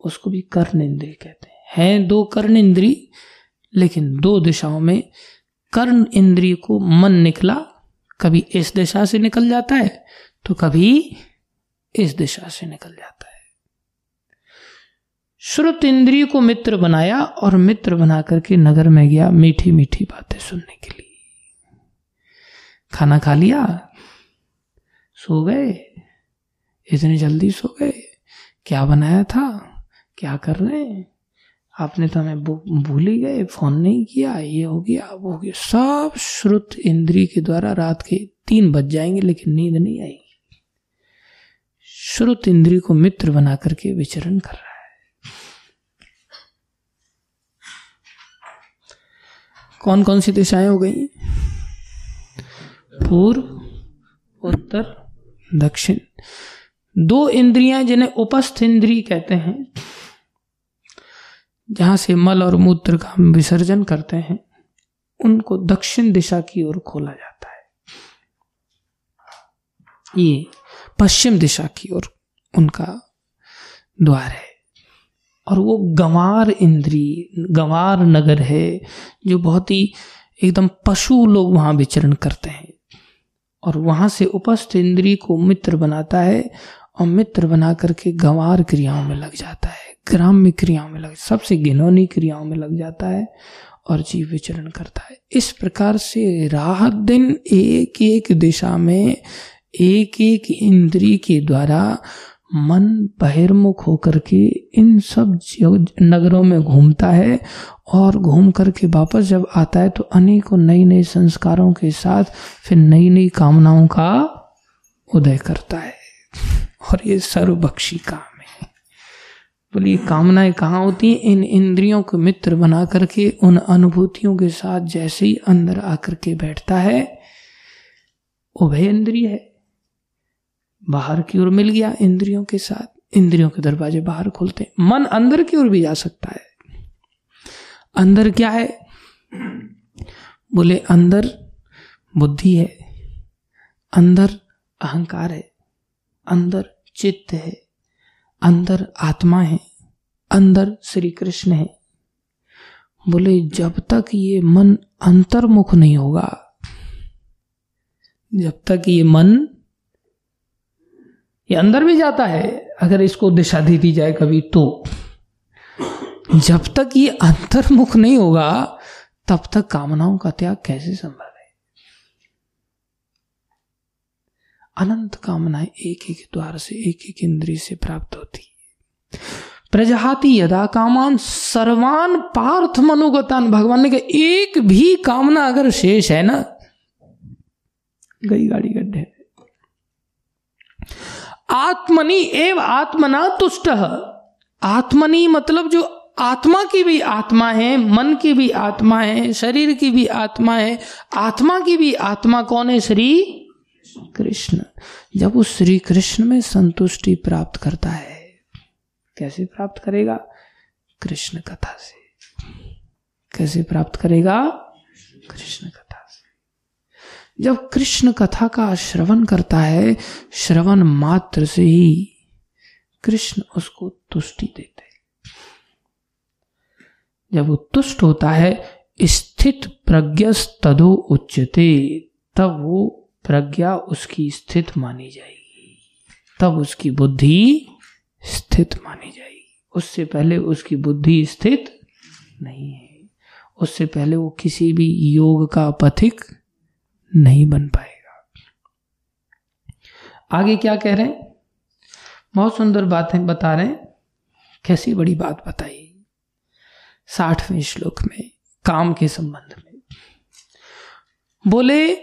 उसको भी कर्ण इंद्री कहते हैं। हैं दो कर्ण इंद्री लेकिन दो दिशाओं में कर्ण इंद्री को मन निकला, कभी इस दिशा से निकल जाता है तो कभी इस दिशा से निकल जाता है। श्रुत इंद्रिय को मित्र बनाया और मित्र बना करके नगर में गया मीठी मीठी बातें सुनने के लिए। खाना खा लिया, सो गए, इतनी जल्दी सो गए। क्या बनाया था? क्या कर रहे हैं? आपने तो हमें भूल ही गए, फ़ोन नहीं किया, ये हो गया, वो हो गया। सब श्रुत इंद्री के द्वारा रात के तीन बज जाएँगे, लेकिन नींद नहीं आएगी। श्रुत इंद्री को मित्र बना करके विचरण कर रहा है। कौन कौन सी दिशाएँ हो गई पूर्व, उत्तर, दक्षिण। दो इंद्रियाँ जिन्हें उपस्थ इंद्री कहते हैं, जहाँ से मल और मूत्र का हम विसर्जन करते हैं, उनको दक्षिण दिशा की ओर खोला जाता है। ये पश्चिम दिशा की ओर उनका द्वार है। और वो गंवार इंद्री, गंवार नगर है, जो बहुत ही एकदम पशु लोग वहाँ विचरण करते हैं। और वहाँ से उपस्थ इंद्री को मित्र बनाता है और मित्र बना करके गंवार क्रियाओं में लग जाता है, ग्राम्य क्रियाओं में लग, सबसे गिनौनी क्रियाओं में लग जाता है और जीव विचरण करता है। इस प्रकार से राहत दिन एक एक दिशा में एक एक इंद्री के द्वारा मन बहिर्मुख होकर के इन सब नगरों में घूमता है और घूम करके वापस जब आता है तो अनेकों नई नई संस्कारों के साथ फिर नई नई कामनाओं का उदय करता है। और ये सर्वभक्षी काम है। बोलिए, कामनाएँ कहाँ होती हैं? इन इंद्रियों को मित्र बना करके, उन अनुभूतियों के साथ जैसे ही अंदर आकर के बैठता है उभय इंद्रिय है। बाहर की ओर मिल गया इंद्रियों के साथ। इंद्रियों के दरवाजे बाहर खुलते मन अंदर की ओर भी जा सकता है। अंदर क्या है? बोले, अंदर बुद्धि है। अंदर अहंकार है। अंदर चित्त है। अंदर आत्मा है। अंदर श्री कृष्ण है। बोले, जब तक ये मन अंतर्मुख नहीं होगा, जब तक ये मन ये अंदर भी जाता है। अगर इसको दिशा दे दी जाए कभी तो। जब तक ये अंतर्मुख नहीं होगा, तब तक कामनाओं का त्याग कैसे संभव है? अनंत कामनाएँ एक एक द्वार से, एक एक इंद्रिय से प्राप्त होती है। यदा कामान सर्वान पार्थ मनोगतान। भगवान ने कहा, एक भी कामना अगर शेष है ना, गई गाड़ी गड्ढे आत्मनि एव आत्मना तुष्ट। आत्मनि मतलब जो आत्मा की भी आत्मा है, मन की भी आत्मा है, शरीर की भी आत्मा है, आत्मा की भी आत्मा कौन है? श्री कृष्ण। जब उस श्री कृष्ण में संतुष्टि प्राप्त करता है, कैसे प्राप्त करेगा? कृष्ण कथा से। कैसे प्राप्त करेगा? कृष्ण कथा। जब कृष्ण कथा का श्रवण करता है, श्रवण मात्र से ही कृष्ण उसको तुष्टि देते जब वो तुष्ट होता है, स्थित प्रज्ञ तदो उच्चते तब वो प्रज्ञा उसकी स्थित मानी जाएगी। तब उसकी बुद्धि स्थित मानी जाएगी। उससे पहले उसकी बुद्धि स्थित नहीं है। उससे पहले वो किसी भी योग का पथिक नहीं बन पाएगा। आगे क्या कह रहे हैं? बहुत सुंदर बातें बता रहे हैं। कैसी बड़ी बात बताई। साठवें श्लोक में, काम के संबंध में। बोले,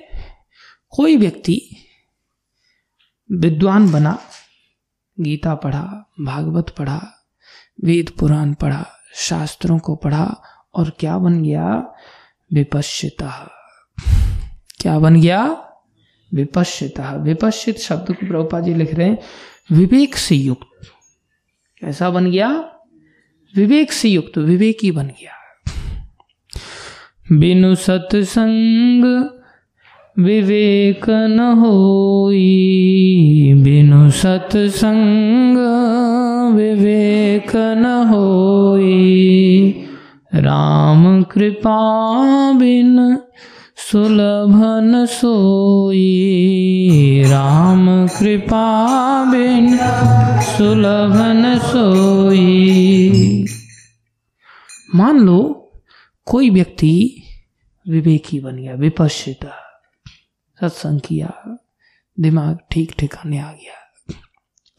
कोई व्यक्ति विद्वान बना, गीता पढ़ा, भागवत पढ़ा, वेद पुराण पढ़ा, शास्त्रों को पढ़ा, और क्या बन गया? विपश्यता। क्या बन गया? विपश्यता विपश्चित शब्द को प्रभुपा जी लिख रहे हैं विवेक से युक्त कैसा बन गया? विवेक से युक्त विवेकी बन गया। बिनु सत्संग विवेक न होई, बिनु सत्संग विवेक न होई। राम कृपा बिन सुलभन सोई। राम कृपा बिन सुलभन सोई। मान लो, कोई व्यक्ति विवेकी बन गया, विपश्चिता। सत्संग किया, दिमाग ठीक ठिकाने आ गया।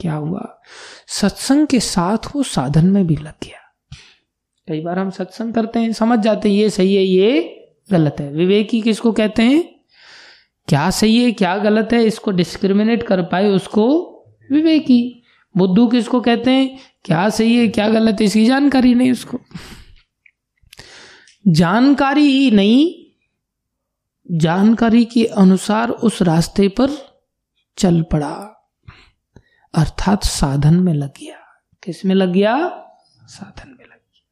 क्या हुआ? सत्संग के साथ वो साधन में भी लग गया। कई बार हम सत्संग करते हैं, समझ जाते हैं, ये सही है, ये गलत है। विवेकी किसको कहते हैं? क्या सही है, क्या गलत है, इसको डिस्क्रिमिनेट कर पाए उसको विवेकी। बुद्धू किसको कहते हैं? क्या सही है, क्या गलत है, इसकी जानकारी नहीं उसको। जानकारी ही नहीं, जानकारी के अनुसार उस रास्ते पर चल पड़ा। अर्थात साधन में लग गया। किसमें लग गया? साधन में लग गया।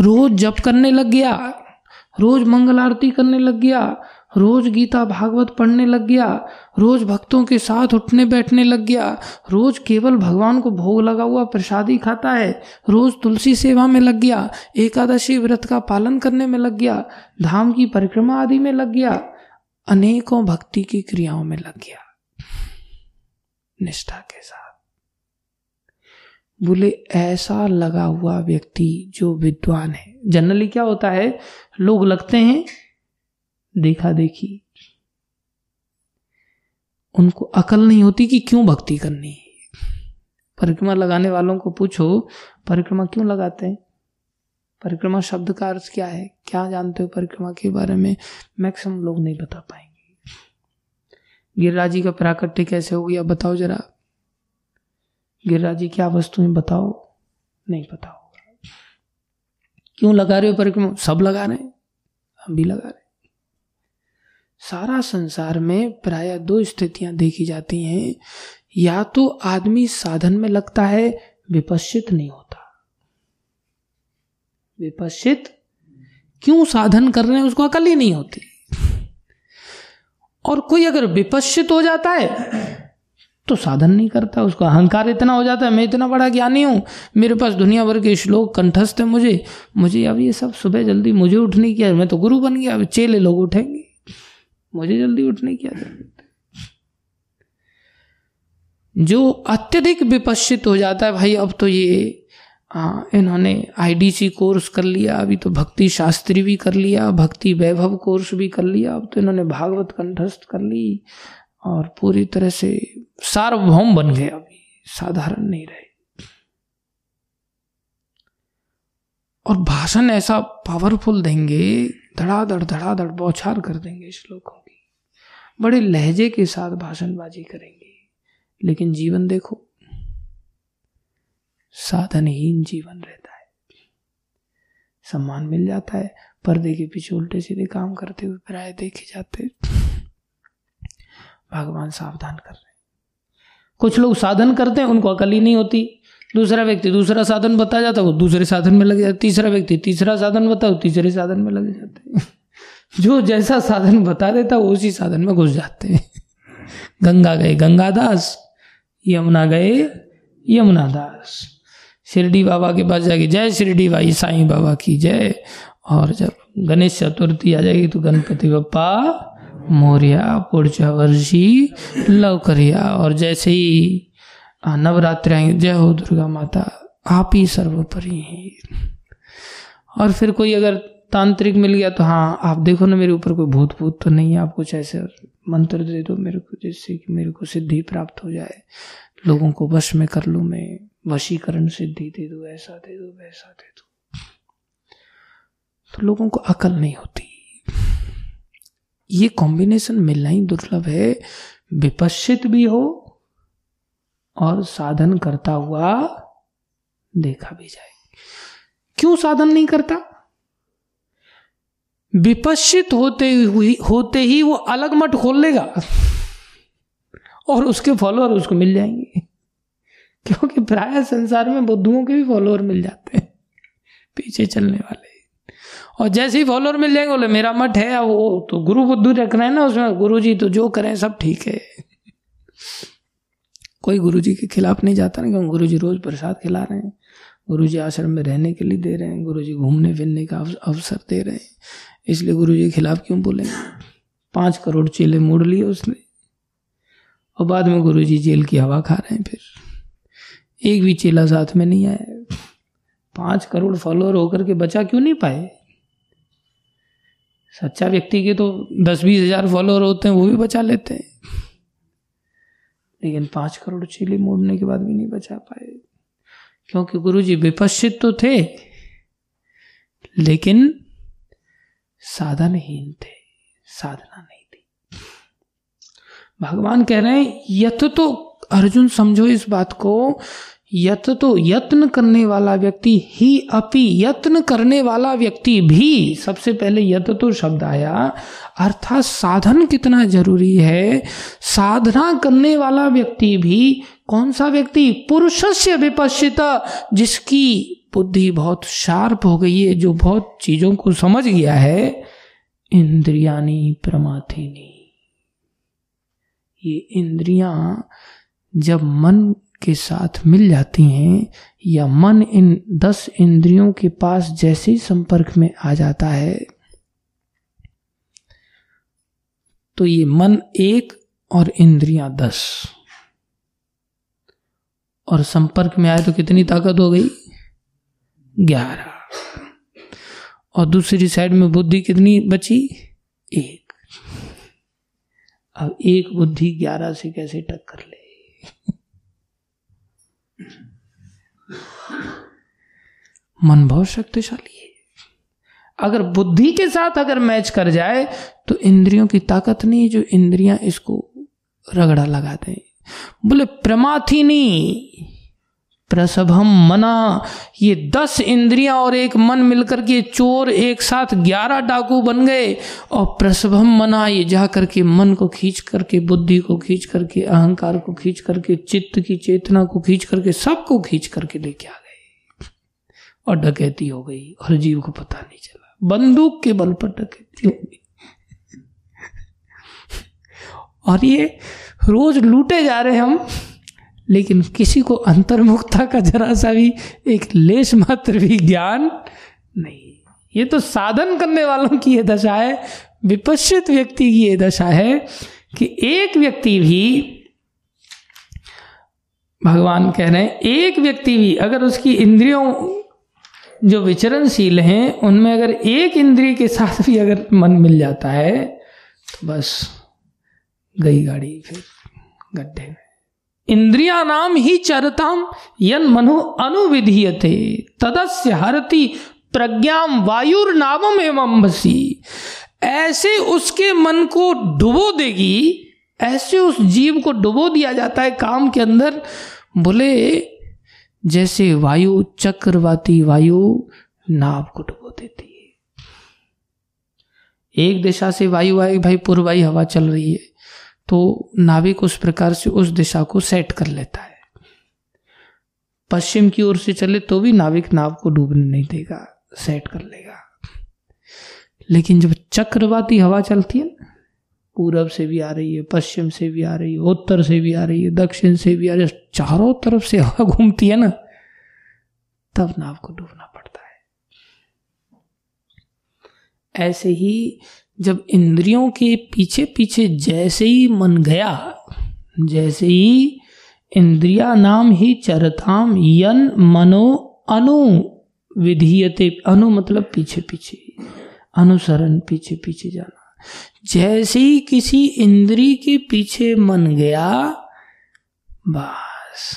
रोज जप करने लग गया। रोज मंगल आरती करने लग गया, रोज गीता भागवत पढ़ने लग गया, रोज भक्तों के साथ उठने बैठने लग गया, रोज केवल भगवान को भोग लगा हुआ प्रसादी खाता है, रोज तुलसी सेवा में लग गया, एकादशी व्रत का पालन करने में लग गया, धाम की परिक्रमा आदि में लग गया, अनेकों भक्ति की क्रियाओं में लग गया। निष्ठा के साथ। बोले, ऐसा लगा हुआ व्यक्ति जो विद्वान है। जनरली क्या होता है? लोग लगते हैं, देखा देखी। उनको अकल नहीं होती कि क्यों भक्ति करनी है। परिक्रमा लगाने वालों को पूछो, परिक्रमा क्यों लगाते हैं? परिक्रमा शब्द का अर्थ क्या है? क्या जानते हो परिक्रमा के बारे में? मैक्सिमम लोग नहीं बता पाएँगे। गिरिराज का प्राकट्य कैसे हो गया, बताओ जरा। गिरिराज जी, क्या वस्तुएँ बताओ? नहीं पता होगा। क्यों लगा रहे हो परिक्रमा? सब लगा रहे हैं? हम भी लगा रहे सारा संसार में प्राय दो स्थितियाँ देखी जाती हैं। या तो आदमी साधन में लगता है, विपश्चित नहीं होता। विपश्चित? क्यों साधन कर रहे हैं? उसको अकल ही नहीं होती। और कोई अगर विपश्चित हो जाता है तो साधन नहीं करता उसको अहंकार इतना हो जाता है मैं इतना बड़ा ज्ञानी हूँ मेरे पास दुनिया भर के श्लोक कंठस्थ है मुझे मुझे अब ये सब सुबह जल्दी मुझे उठने की मैं तो गुरु बन गया अब चेले लोग उठेंगे मुझे जल्दी उठने की जो अत्यधिक विपश्चित हो जाता है भाई अब तो ये आ, इन्होंने आईडीसी कोर्स कर लिया अभी तो भक्ति शास्त्री भी कर लिया भक्ति वैभव कोर्स भी कर लिया अब तो इन्होंने भागवत कंठस्थ कर ली और पूरी तरह से सार्वभौम बन गए अभी, साधारण नहीं रहे। और भाषण ऐसा पावरफुल देंगे, धड़ाधड़ धड़ाधड़, बौछार कर देंगे श्लोकों की। बड़े लहजे के साथ भाषणबाजी करेंगे। लेकिन जीवन देखो, साधनहीन जीवन रहता है। सम्मान मिल जाता है, पर्दे के पीछे उल्टे सीधे काम करते हुए प्राय देखे जाते भगवान सावधान कर रहे कुछ लोग साधन करते हैं, उनको अकल ही नहीं होती। दूसरा व्यक्ति दूसरा साधन बता जाता है, वो दूसरे साधन में लग जाता तीसरा व्यक्ति तीसरा साधन बताओ, तीसरे साधन में लग जाते [laughs] जो जैसा साधन बता देता वो उसी साधन में घुस जाते हैं। [laughs] गंगा गए गंगादास, यमुना गए यमुना दास। शिरडी बाबा के पास जाके जय शिरडी भाई, साईं बाबा की जय। और जब गणेश चतुर्थी आ जाएगी तो गणपति बप्पा मोरिया पुरचा वर्षी लव करिया और जैसे ही नवरात्र आएँगे जय हो दुर्गा माता, आप ही सर्वोपरि हैं। और फिर कोई अगर तांत्रिक मिल गया तो हाँ आप देखो ना मेरे ऊपर कोई भूत भूत तो नहीं है, आप कुछ ऐसे मंत्र दे दो मेरे को, जिससे कि मेरे को सिद्धि प्राप्त हो जाए। लोगों को वश में कर लूँ मैं, वशीकरण सिद्धि दे दो, ऐसा दे दो, वैसा दे दो। तो लोगों को अकल नहीं होती। ये कॉम्बिनेशन मिलना ही दुर्लभ है। विपश्चित भी हो और साधन करता हुआ देखा भी जाए। क्यों साधन नहीं करता? विपश्चित होते हुई, होते ही वो अलग मठ खोल लेगा और उसके फॉलोअर उसको मिल जाएँगे। क्योंकि प्राय संसार में बुद्धुओं के भी फॉलोअर मिल जाते हैं। पीछे चलने वाले। और जैसे ही फॉलोअर मिल जाएँगे, बोले, मेरा मठ है वो तो गुरु बुद्धू रख रहे हैं ना उसमें। गुरु जी तो जो करें, सब ठीक है। कोई गुरु जी के खिलाफ नहीं जाता ना, क्योंकि गुरु जी रोज प्रसाद खिला रहे हैं। गुरु जी आश्रम में रहने के लिए दे रहे हैं। गुरु जी घूमने फिरने का अवसर दे रहे हैं। इसलिए गुरु जी के खिलाफ क्यों बोलेंगे पाँच करोड़ चेले मोड़ लिए उसने। और बाद में गुरु जी जेल की हवा खा रहे हैं फिर। एक भी चेला साथ में नहीं आया। पाँच करोड़ फॉलोअर होकर के बचा क्यों नहीं पाए? सच्चा व्यक्ति के तो दस बीस हज़ार फॉलोअर होते हैं, वो भी बचा लेते हैं। लेकिन पाँच करोड़ चीली मोड़ने के बाद भी नहीं बचा पाए। क्योंकि गुरु जी विपश्चित तो थे, लेकिन साधनहीन थे, साधना नहीं थी। भगवान कह रहे हैं यथ तो अर्जुन समझो इस बात को यत तो यत्न करने वाला व्यक्ति ही अपि यत्न करने वाला व्यक्ति भी, सबसे पहले यत तो शब्द आया, अर्थात साधन कितना ज़रूरी है? साधना करने वाला व्यक्ति भी, कौन सा व्यक्ति? पुरुष से विपश्चिता, जिसकी बुद्धि बहुत शार्प हो गई है, जो बहुत चीज़ों को समझ गया है, इंद्रियानी प्रमाथिनी। ये इंद्रियाँ जब मन के साथ मिल जाती हैं या मन इन दस इंद्रियों के पास जैसे ही संपर्क में आ जाता है। तो ये मन एक और इंद्रियाँ दस। और संपर्क में आए तो कितनी ताकत हो गई? ग्यारह। और दूसरी साइड में बुद्धि कितनी बची? एक। अब एक बुद्धि ग्यारह से कैसे टक्कर ले? मन बहुत शक्तिशाली है। अगर बुद्धि के साथ अगर मैच कर जाए तो इंद्रियों की ताकत नहीं जो इंद्रियाँ इसको रगड़ा लगा दें बोले प्रमाथिनी प्रसभम मना। ये दस इंद्रियाँ और एक मन मिलकर के चोर एक साथ ग्यारह डाकू बन गए। और प्रसभम मना, ये जा करके मन को खींच करके, बुद्धि को खींच करके, अहंकार को खींच करके, चित्त की चेतना को खींच करके, सबको खींच करके लेके आ गए। और डकैती हो गई, और जीव को पता नहीं चला। बंदूक के बल पर डकैती हो गई। और ये रोज लूटे जा रहे हम। लेकिन किसी को अंतर्मुखता का जरा सा भी एक लेश मात्र भी ज्ञान नहीं। ये तो साधन करने वालों की ये दशा है, विपश्चित व्यक्ति की ये दशा है कि एक व्यक्ति भी, भगवान कह रहे हैं, एक व्यक्ति भी अगर उसकी इंद्रियों जो विचरणशील हैं, उनमें अगर एक इंद्रिय के साथ भी अगर मन मिल जाता है तो बस गई गाड़ी फिर गड्ढे में। इंद्रिया नाम ही चरताम, यन मनु अनुविधीयते। तदस्य हरति प्रज्ञाम वायुर नामम एवं बसी ऐसे उसके मन को डुबो देगी, ऐसे उस जीव को डुबो दिया जाता है काम के अंदर। बोले, जैसे वायु, चक्रवाती वायु नाव को डुबो देती है। एक दिशा से वायु आई, भाई पूर्वाई हवा चल रही है। तो नाविक उस प्रकार से उस दिशा को सेट कर लेता है। पश्चिम की ओर से चले तो भी नाविक नाव को डूबने नहीं देगा सेट कर लेगा। लेकिन जब चक्रवाती हवा चलती है पूरब से भी आ रही है, पश्चिम से भी आ रही है, उत्तर से भी आ रही है, दक्षिण से भी आ रही है, चारों तरफ़ से हवा घूमती है ना, तब नाव को डूबना पड़ता है। ऐसे ही जब इंद्रियों के पीछे पीछे जैसे ही मन गया, जैसे ही इंद्रिया नाम ही चरताम यन मनो अनु विधीयते, अनु मतलब पीछे पीछे अनुसरण पीछे पीछे जाना। जैसे ही किसी इंद्री के पीछे मन गया, बस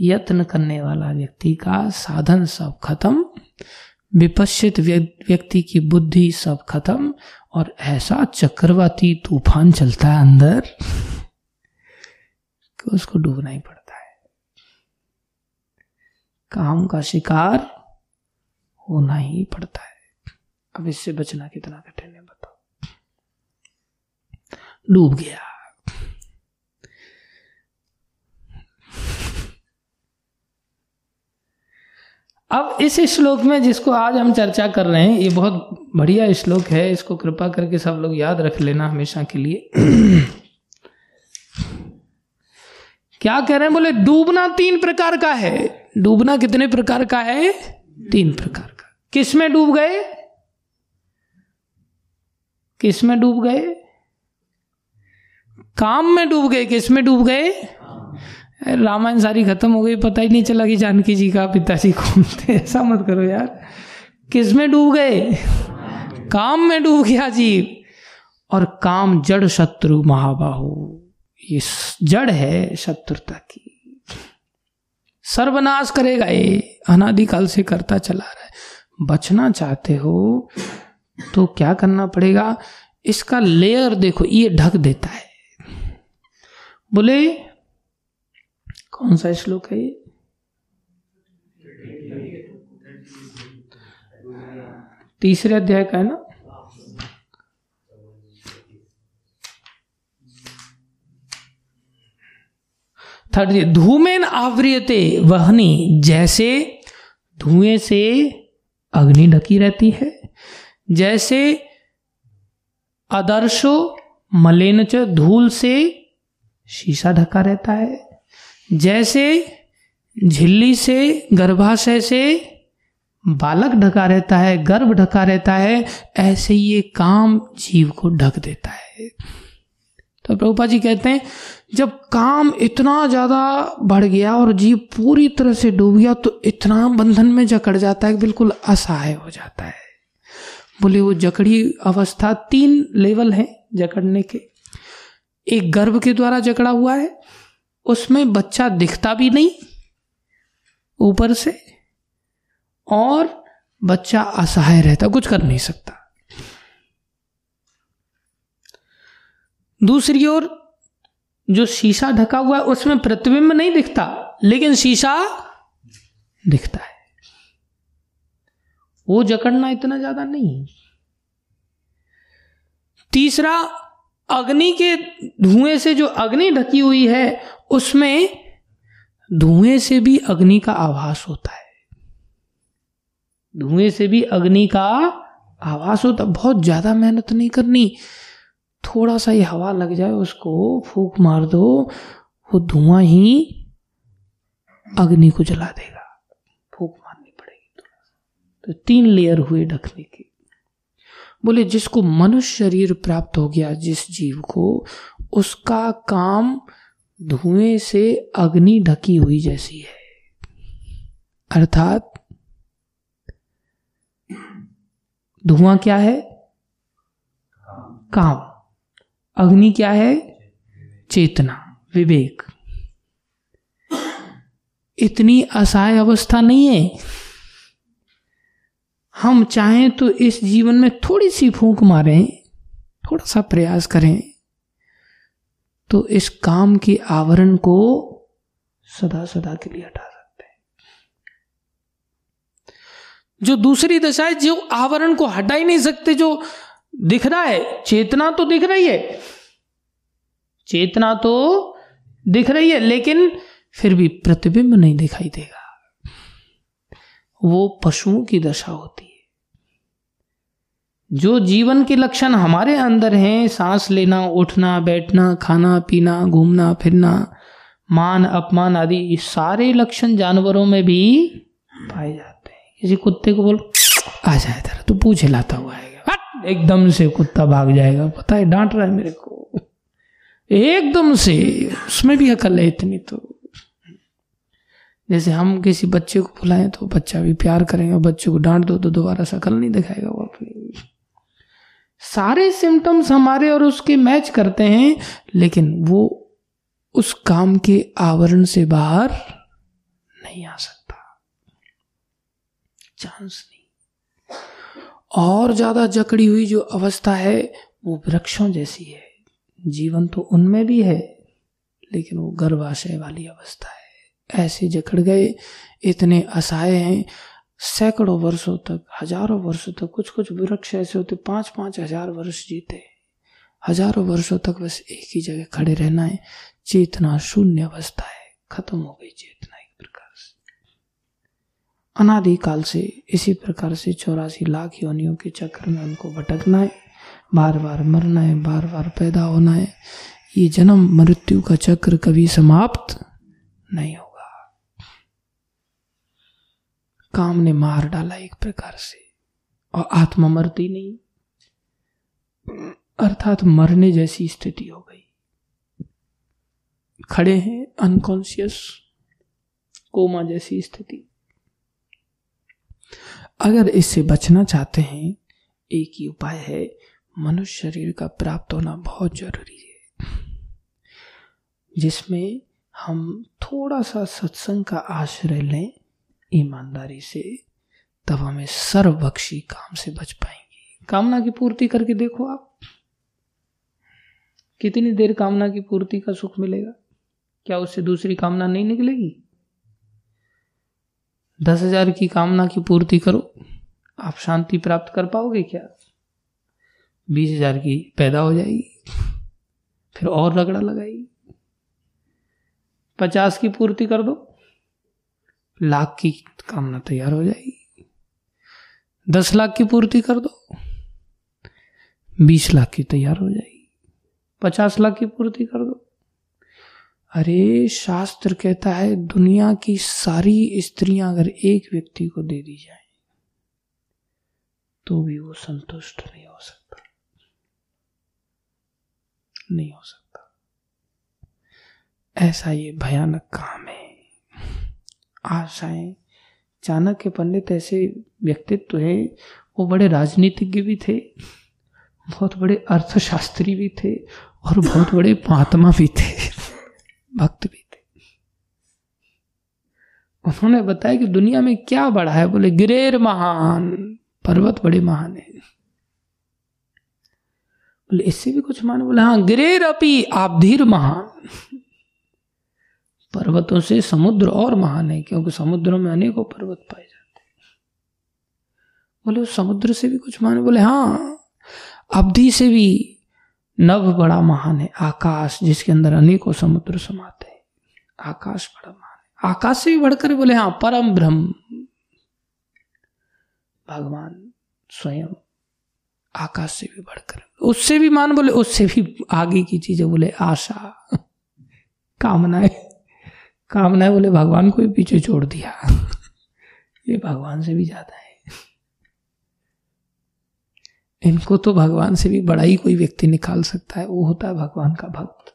यत्न करने वाला व्यक्ति का साधन सब खत्म। विपश्चित व्यक्ति की बुद्धि सब खत्म और ऐसा चक्रवाती तूफ़ान चलता है अंदर [laughs] कि उसको डूबना ही पड़ता है। काम का शिकार होना ही पड़ता है। अब इससे बचना कितना कठिन है बताओ। डूब गया। अब इस श्लोक में जिसको आज हम चर्चा कर रहे हैं, ये बहुत बढ़िया श्लोक है। इसको कृपा करके सब लोग याद रख लेना हमेशा के लिए। [clears throat] क्या कह रहे हैं? बोले, डूबना तीन प्रकार का है। डूबना कितने प्रकार का है? तीन प्रकार का। किसमें डूब गए? किसमें डूब गए? काम में डूब गए। किसमें डूब गए? रामायण सारी खत्म हो गई, पता ही नहीं चला कि जानकी जी का पिताजी कौन थे, ऐसा मत करो यार। किसमें डूब गए? काम में डूब गया जीव। और काम जड़ शत्रु महाबाहु। ये जड़ है शत्रुता की। सर्वनाश करेगा ये, अनादिकाल से करता चला रहा है। बचना चाहते हो तो क्या करना पड़ेगा? इसका लेयर देखो, ये ढक देता है। बोले कौन सा श्लोक है ये? तीसरे अध्याय का है ना? थर्ड धूमेन आवृयते वहनी, जैसे धुएँ से अग्नि ढकी रहती है, जैसे आदर्शो मलेन धूल से शीशा ढका रहता है। जैसे झिल्ली से, गर्भाशय से बालक ढका रहता है, गर्भ ढका रहता है, ऐसे ये काम जीव को ढक देता है। तो प्रभुपा जी कहते हैं, जब काम इतना ज़्यादा बढ़ गया और जीव पूरी तरह से डूब गया तो इतना बंधन में जकड़ जाता है बिल्कुल असहाय हो जाता है। बोले, वो जकड़ी अवस्था तीन लेवल है जकड़ने के। एक गर्भ के द्वारा जकड़ा हुआ है उसमें बच्चा दिखता भी नहीं ऊपर से, और बच्चा असहाय रहता, कुछ कर नहीं सकता। दूसरी ओर, जो शीशा ढका हुआ है, उसमें प्रतिबिंब नहीं दिखता, लेकिन शीशा दिखता है। वो जकड़ना इतना ज़्यादा नहीं। तीसरा अग्नि के धुएँ से जो अग्नि ढकी हुई है, उसमें धुएँ से भी अग्नि का आभास होता है। धुएँ से भी अग्नि का आवास होता बहुत ज़्यादा मेहनत नहीं करनी। थोड़ा सा ही हवा लग जाए, उसको फूक मार दो, वो धुआँ ही अग्नि को जला देगा। फूक मारनी पड़ेगी तो तीन लेयर हुए ढकने के। बोले, जिसको मनुष्य शरीर प्राप्त हो गया, जिस जीव को, उसका काम धुएँ से अग्नि ढकी हुई जैसी है। अर्थात, धुआँ क्या है? काम। अग्नि क्या है? चेतना, विवेक। इतनी असहाय अवस्था नहीं है। हम चाहें तो इस जीवन में थोड़ी सी फूंक मारें, थोड़ा सा प्रयास करें तो इस काम के आवरण को सदा सदा के लिए हटा सकते हैं। जो दूसरी दशा है, जो आवरण को हटा ही नहीं सकते, जो दिख रहा है, चेतना तो दिख रही है। चेतना तो दिख रही है, लेकिन फिर भी प्रतिबिंब नहीं दिखाई देगा। वो पशुओं की दशा होती जो जीवन के लक्षण हमारे अंदर हैं, सांस लेना, उठना, बैठना, खाना, पीना, घूमना, फिरना, मान, अपमान आदि सारे लक्षण जानवरों में भी पाए जाते हैं। किसी कुत्ते को बोल, आ जाए इधर तो पूछ हिलाता हुआ आएगा एकदम से कुत्ता भाग जाएगा। पता है, डांट रहा है मेरे को। एकदम से, उसमें भी अकल है इतनी तो। जैसे हम किसी बच्चे को बुलाएँ तो बच्चा भी प्यार करेगा, बच्चे को डांट दो तो दोबारा शकल नहीं दिखाएगा वो अपनी। सारे सिम्टम्स हमारे और उसके मैच करते हैं, लेकिन वो उस काम के आवरण से बाहर नहीं आ सकता। चांस नहीं। और ज़्यादा जकड़ी हुई जो अवस्था है, वो वृक्षों जैसी है। जीवन तो उनमें भी है, लेकिन वो गर्भाशय वाली अवस्था है। ऐसे जकड़ गए, इतने असहाय हैं सैकड़ों वर्षों तक, हज़ारों वर्षों तक कुछ कुछ वृक्ष ऐसे होते पाँच पाँच हज़ार वर्ष जीते। हज़ारों वर्षों तक बस एक ही जगह खड़े रहना है, चेतना शून्य अवस्था है, खत्म हो गई चेतना एक प्रकार से। अनादिकाल से इसी प्रकार से चौरासी लाख योनियों के चक्र में उनको भटकना है बार बार मरना है बार बार पैदा होना है। ये जन्म मृत्यु का चक्र कभी समाप्त नहीं होगा। काम ने मार डाला एक प्रकार से, और आत्मा मरती नहीं। अर्थात मरने जैसी स्थिति हो गई। खड़े हैं अनकॉन्शियस कोमा जैसी स्थिति। अगर इससे बचना चाहते हैं, एक ही उपाय है, मनुष्य शरीर का प्राप्त होना बहुत ज़रूरी है। जिसमें हम थोड़ा सा सत्संग का आश्रय लें ईमानदारी से तब हमें सर्वबक्षी काम से बच पाएँगे। कामना की पूर्ति करके देखो आप। कितनी देर कामना की पूर्ति का सुख मिलेगा? क्या उससे दूसरी कामना नहीं निकलेगी? दस हज़ार की कामना की पूर्ति करो। आप शांति प्राप्त कर पाओगे क्या? बीस हज़ार की पैदा हो जाएगी। फिर और रगड़ा लगाएगी पचास की पूर्ति कर दो। लाख की कामना तैयार हो जाएगी। दस लाख की पूर्ति कर दो। बीस लाख की तैयार हो जाएगी। पचास लाख की पूर्ति कर दो। अरे, शास्त्र कहता है, दुनिया की सारी स्त्रियाँ अगर एक व्यक्ति को दे दी जाए तो भी वो संतुष्ट नहीं हो सकता। नहीं हो सकता। ऐसा ये भयानक काम है। आशाएँ। चाणक्य पंडित ऐसे व्यक्तित्व है, वो बड़े राजनीतिज्ञ भी थे, बहुत बड़े अर्थशास्त्री भी थे, और बहुत बड़े महात्मा भी थे, भक्त भी थे। उन्होंने बताया कि दुनिया में क्या बड़ा है, बोले, गिरेर महान, पर्वत बड़े महान है। बोले, इससे भी कुछ मान, बोले हाँ गिरेर अपी, आप धीर महान। पर्वतों से समुद्र और महान है, क्योंकि समुद्रों में अनेकों पर्वत पाए जाते हैं। बोले, उस समुद्र से भी कुछ महान बोले हाँ अवधि से भी नव बड़ा महान है, आकाश, जिसके अंदर अनेकों समुद्र समाते हैं। आकाश बड़ा महान है। आकाश से भी बढ़कर बोले हाँ परम ब्रह्म, भगवान स्वयं आकाश से भी बढ़कर, उससे भी मान बोले, उससे भी आगे की चीज़ें बोले, आशा, कामनाएँ। कामनाएँ बोले, भगवान को भी पीछे छोड़ दिया। [laughs] ये भगवान से भी ज़्यादा है। इनको तो भगवान से भी बड़ा ही कोई व्यक्ति निकाल सकता है, वो होता है भगवान का भक्त।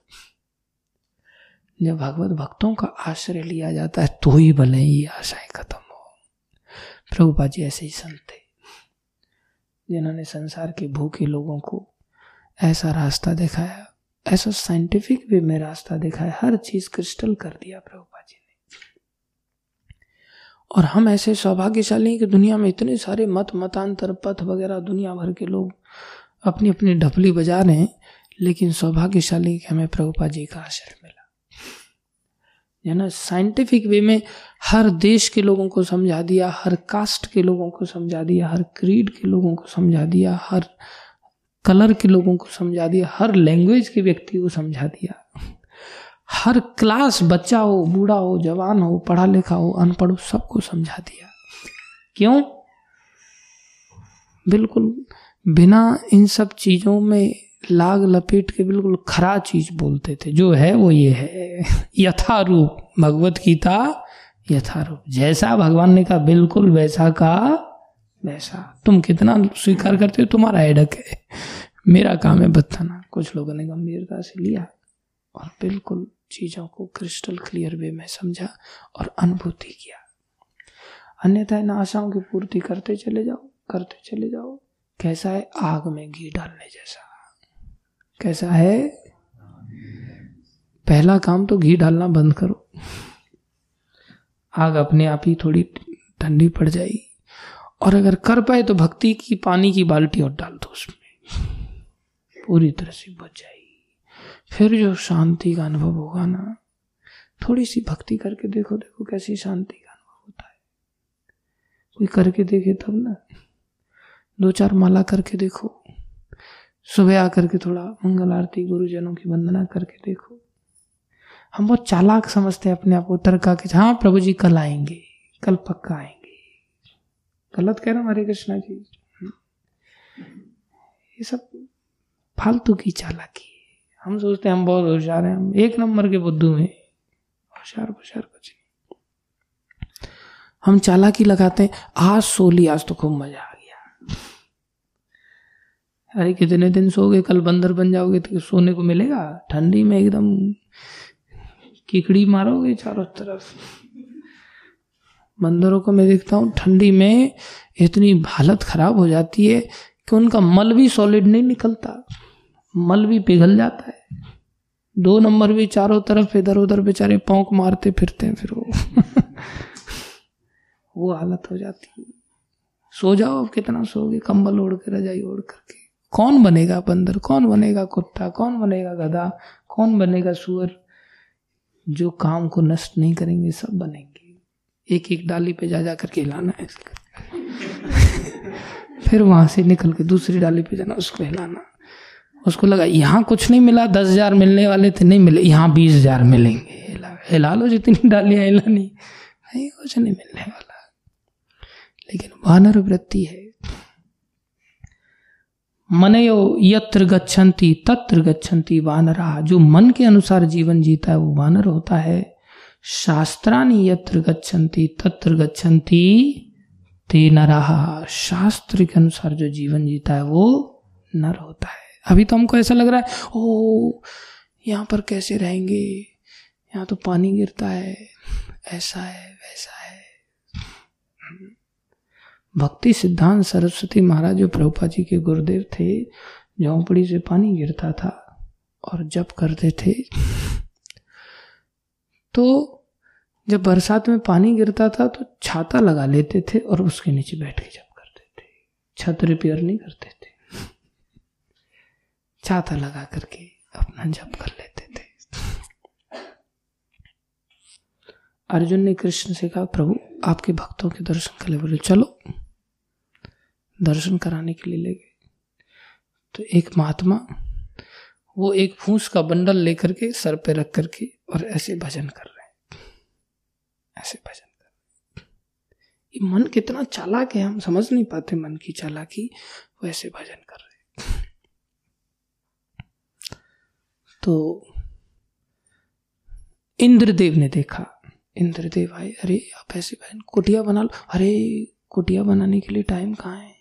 जब भगवत भक्तों का आश्रय लिया जाता है तो ही भले ये आशाएँ खत्म हो। प्रभुपा जी ऐसे ही संत थे, जिन्होंने संसार के भूखे लोगों को ऐसा रास्ता दिखाया ऐसा साइंटिफिक वे में रास्ता दिखाया हर चीज़ क्रिस्टल कर दिया प्रभुपा जी ने। और हम ऐसे सौभाग्यशाली कि दुनिया में इतने सारे मत, मतांतर, पथ वगैरह दुनिया भर के लोग अपनी अपनी ढपली बजा रहे हैं, लेकिन सौभाग्यशाली कि हमें प्रभुपा जी का आश्रय मिला। है ना? साइंटिफिक वे में हर देश के लोगों को समझा दिया, हर कास्ट के लोगों को समझा दिया, हर क्रीड के लोगों को समझा दिया, हर कलर के लोगों को समझा दिया, हर लैंग्वेज के व्यक्ति को समझा दिया। हर क्लास बच्चा हो, बूढ़ा हो, जवान हो, पढ़ा लिखा हो, अनपढ़ हो, सबको समझा दिया। क्यों? बिल्कुल बिना इन सब चीज़ों में लाग लपेट के बिल्कुल खरा चीज़ बोलते थे। जो है वो ये है। यथारूप, भगवत गीता यथारूप। जैसा भगवान ने कहा, बिल्कुल वैसा का वैसा। तुम कितना स्वीकार करते हो? तुम्हारा एडक है। मेरा काम है बताना कुछ लोगों ने गंभीरता से लिया और बिल्कुल चीज़ों को क्रिस्टल क्लियर वे में समझा और अनुभूति किया। अन्यथा इन आशाओं की पूर्ति करते चले जाओ, करते चले जाओ। कैसा है? आग में घी डालने जैसा। कैसा है? पहला काम तो घी डालना बंद करो। आग अपने आप ही थोड़ी ठंडी पड़ जाएगी। और अगर कर पाए तो भक्ति की, पानी की बाल्टी और डाल दो उसमें। पूरी तरह से बच जाएगी। फिर जो शांति का अनुभव होगा ना थोड़ी सी भक्ति करके देखो देखो कैसी शांति का अनुभव होता है। कोई करके देखे तब ना दो चार माला करके देखो, सुबह आकर के थोड़ा मंगल आरती, गुरुजनों की वंदना करके देखो। हम बहुत चालाक समझते हैं अपने आप को तर्का के हाँ प्रभु जी कल आएँगे, कल पक्का आएँगे। गलत कह रहा हूँ हरे कृष्णा जी। ये सब फालतू की चालाकी हम सोचते हैं हम बहुत होशियार हैं, हम एक नंबर के बुद्धू हैं। होशियार होशियार कुछ हम चालाकी लगाते हैं, आज सो ली, आज तो खूब मज़ा आ गया। अरे कितने दिन सोगे, कल बंदर बन जाओगे तो सोने को मिलेगा? ठंडी में एकदम किकड़ी मारोगे चारों तरफ़। बंदरों को मैं देखता हूँ, ठंडी में इतनी हालत खराब हो जाती है कि उनका मल भी सॉलिड नहीं निकलता। मल भी पिघल जाता है। दो नंबर भी चारों तरफ़, इधर उधर बेचारे पौक मारते फिरते हैं फिर वो। [laughs] वो हालत हो जाती है। सो जाओ, अब कितना सोगे कंबल ओढ़ के, रजाई ओढ़ करके। कौन बनेगा बंदर? कौन बनेगा कुत्ता? कौन बनेगा गधा? कौन बनेगा सुअर? जो काम को नष्ट नहीं करेंगे, सब बनेंगे। एक एक डाली पे जा जा करके हिलाना है [laughs] फिर वहाँ से निकल के दूसरी डाली पे जाना, उसको हिलाना। उसको लगा, यहाँ कुछ नहीं मिला, दस हज़ार मिलने वाले थे, नहीं मिले, यहाँ बीस हज़ार मिलेंगे। हिला लो जितनी [laughs] डालियाँ हिलानी। नहीं, कुछ नहीं मिलने वाला। लेकिन वानर वृत्ति है। मनयो यत्र गच्छन्ति, तत्र गच्छन्ति वानरा। जो मन के अनुसार जीवन जीता है, वो वानर होता है। शास्त्रानी यत्र गच्छन्ति, तत्र गच्छन्ति, ते नरहा शास्त्र के अनुसार जो जीवन जीता है, वो नर होता है। अभी तो हमको ऐसा लग रहा है ओ यहाँ पर कैसे रहेंगे? यहाँ तो पानी गिरता है। ऐसा है, वैसा है। भक्ति सिद्धांत सरस्वती महाराज जो प्रभुपा जी के गुरुदेव थे, झोंपड़ी से पानी गिरता था और जब करते थे। तो जब बरसात में पानी गिरता था तो छाता लगा लेते थे और उसके नीचे बैठ के जब करते थे। छत रिपेयर नहीं करते थे। छाता लगा करके अपना जप कर लेते थे। अर्जुन ने कृष्ण से कहा, प्रभु, आपके भक्तों के दर्शन कर ले बोले, चलो, दर्शन कराने के लिए ले गए। तो एक महात्मा, वो एक फूस का बंडल लेकर के सर पे रख करके और ऐसे भजन कर रहे हैं। ऐसे भजन कर रहे ये मन कितना चालाक है, हम समझ नहीं पाते मन की चालाकी वैसे भजन कर रहे तो इंद्रदेव ने देखा। इंद्रदेव आए, अरे, आप ऐसे बहन कुटिया बना लो। अरे, कुटिया बनाने के लिए टाइम कहाँ है?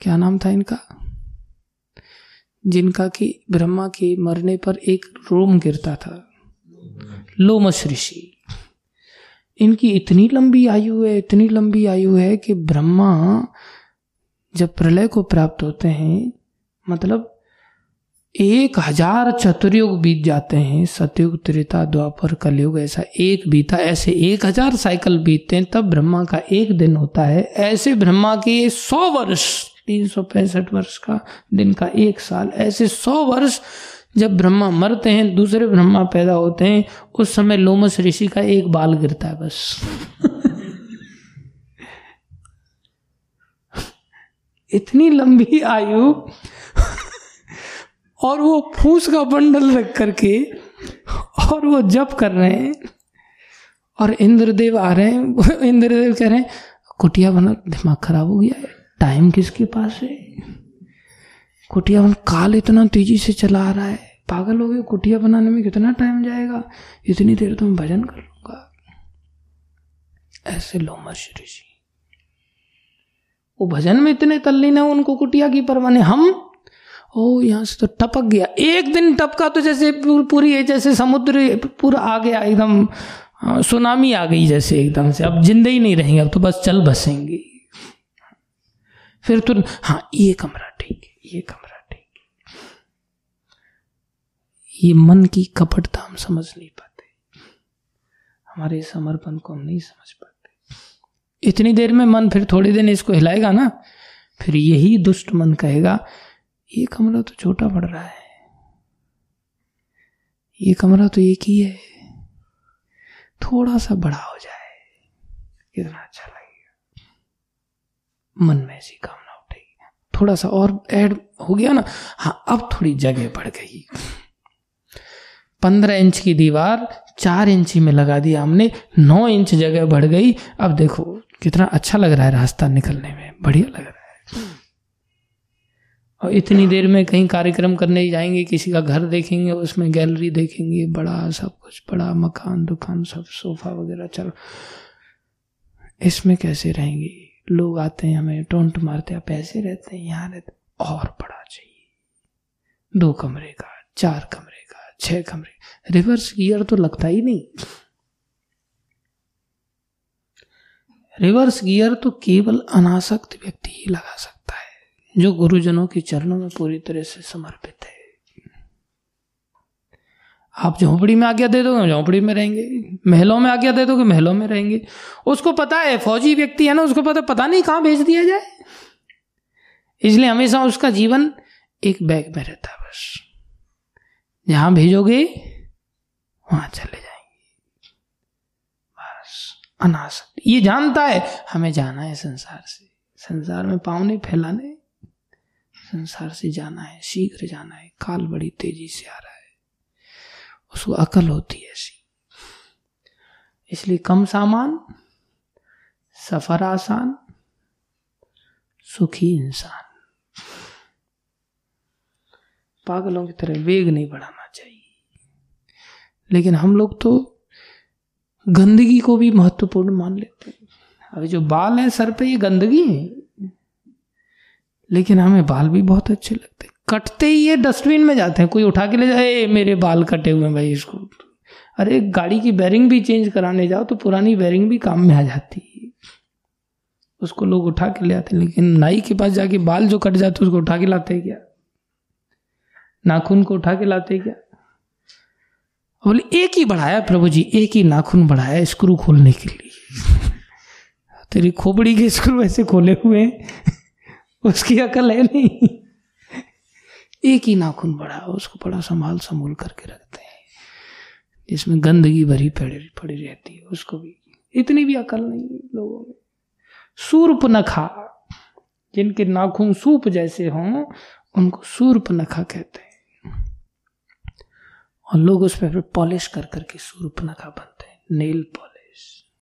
क्या नाम था इनका? जिनका कि ब्रह्मा के मरने पर एक रोम गिरता था। लोमस ऋषि। इनकी इतनी लंबी आयु है, इतनी लंबी आयु है कि ब्रह्मा जब प्रलय को प्राप्त होते हैं मतलब एक हज़ार चतुर्युग बीत जाते हैं, सतयुग, त्रेता, द्वापर, कलयुग, ऐसा एक बीता, ऐसे एक हज़ार साइकिल बीतते हैं, तब ब्रह्मा का एक दिन होता है, ऐसे ब्रह्मा के सौ वर्ष तीन सौ पैंसठ वर्ष का, दिन का एक साल। ऐसे सौ वर्ष जब ब्रह्मा मरते हैं, दूसरे ब्रह्मा पैदा होते हैं, उस समय लोमस ऋषि का एक बाल गिरता है बस। इतनी लंबी आयु और वो फूस का बंडल रख करके और वो जप कर रहे हैं और इंद्रदेव आ रहे हैं, इंद्रदेव कह रहे हैं, कुटिया बना, दिमाग खराब हो गया है। टाइम किसके पास है? कुटिया बन काल इतना तेज़ी से चला रहा है। पागल हो गए, कुटिया बनाने में कितना टाइम जाएगा? इतनी देर तो मैं भजन कर लूँगा। ऐसे लोमर ऋषि वो भजन में इतने तल्लीन है, उनको कुटिया की परवाह हम? ओ, यहाँ से तो टपक गया। एक दिन टपका तो जैसे पूरी जैसे समुद्र, पूरा आ गया, एकदम सुनामी आ गई जैसे एकदम से। अब जिंदे ही नहीं रहेंगे, अब तो बस चल बसेंगे। फिर तो हाँ ये कमरा ठीक है, ये कमरा ठीक है। ये मन की कपटता हम समझ नहीं पाते। हमारे समर्पण को हम नहीं समझ पाते। इतनी देर में मन फिर थोड़ी देर इसको हिलाएगा ना, फिर यही दुष्ट मन कहेगा, ये कमरा तो छोटा पड़ रहा है। ये कमरा तो एक ही है। थोड़ा सा बड़ा हो जाए कितना अच्छा मन में ऐसी कामना उठेगी थोड़ा सा और ऐड हो गया ना हाँ अब थोड़ी जगह बढ़ गई। पंद्रह इंच की दीवार, चार इंची में लगा दिया हमने, नौ इंच जगह बढ़ गई। अब देखो, कितना अच्छा लग रहा है रास्ता निकलने में, बढ़िया लग रहा है। और इतनी देर में कहीं कार्यक्रम करने जाएँगे, किसी का घर देखेंगे, उसमें गैलरी देखेंगे, बड़ा सब कुछ, बड़ा मकान, दुकान, सब, सोफा वगैरह, चल। इसमें कैसे रहेंगे? लोग आते हैं, हमें टोंट मारते हैं पैसे रहते हैं, यहाँ रहते और बड़ा चाहिए। दो कमरे का, चार कमरे का, छह कमरे। रिवर्स गियर तो लगता ही नहीं। रिवर्स गियर तो केवल अनासक्त व्यक्ति ही लगा सकता है, जो गुरुजनों के चरणों में पूरी तरह से समर्पित आप झोंपड़ी में आज्ञा दे दोगे, झोंपड़ी में रहेंगे। महलों में आज्ञा दे दोगे, महलों में रहेंगे। उसको पता है, फौजी व्यक्ति है ना, उसको पता पता नहीं कहाँ भेज दिया जाए। इसलिए हमेशा उसका जीवन एक बैग में रहता है बस। जहाँ भेजोगे, वहाँ चले जाएँगे। बस अनासक्त ये जानता है, हमें जाना है संसार से। संसार में पाँव नहीं फैलाने। संसार से जाना है, शीघ्र जाना है। काल बड़ी तेज़ी से आ रहा है। उसको अकल होती है ऐसी। इसलिए कम सामान, सफ़र आसान, सुखी इंसान। पागलों की तरह वेग नहीं बढ़ाना चाहिए। लेकिन हम लोग तो गंदगी को भी महत्वपूर्ण मान लेते हैं। अभी जो बाल है, सर पे ये गंदगी है। लेकिन हमें बाल भी बहुत अच्छे लगते कटते ही ये डस्टबिन में जाते हैं। कोई उठा के ले जाए मेरे बाल कटे हुए हैं भाई इसको। अरे, गाड़ी की बैरिंग भी चेंज कराने जाओ तो पुरानी बैरिंग भी काम में आ जाती है। उसको लोग उठा के ले आते हैं, लेकिन नाई के पास जाके बाल जो कट जाते उसको उठा के लाते क्या? नाखून को उठा के लाते क्या? बोले, एक ही बढ़ाया प्रभु जी, एक ही नाखून बढ़ाया स्क्रू खोलने के लिए। [laughs] तेरी खोपड़ी के स्क्रू ऐसे खोले हुए [laughs] उसकी अकल है नहीं। एक ही नाखून बड़ा उसको बड़ा संभाल संभूल करके रखते हैं। जिसमें गंदगी भरी पड़ी पड़ी रहती है, उसको भी। इतनी भी अकल नहीं लोगों में। सूर्प नखा, जिनके नाखून सूप जैसे हों, उनको सूर्प नखा कहते हैं। और लोग उस पर पॉलिश कर करके सूर्प नखा बनते हैं, नेल पॉलिश।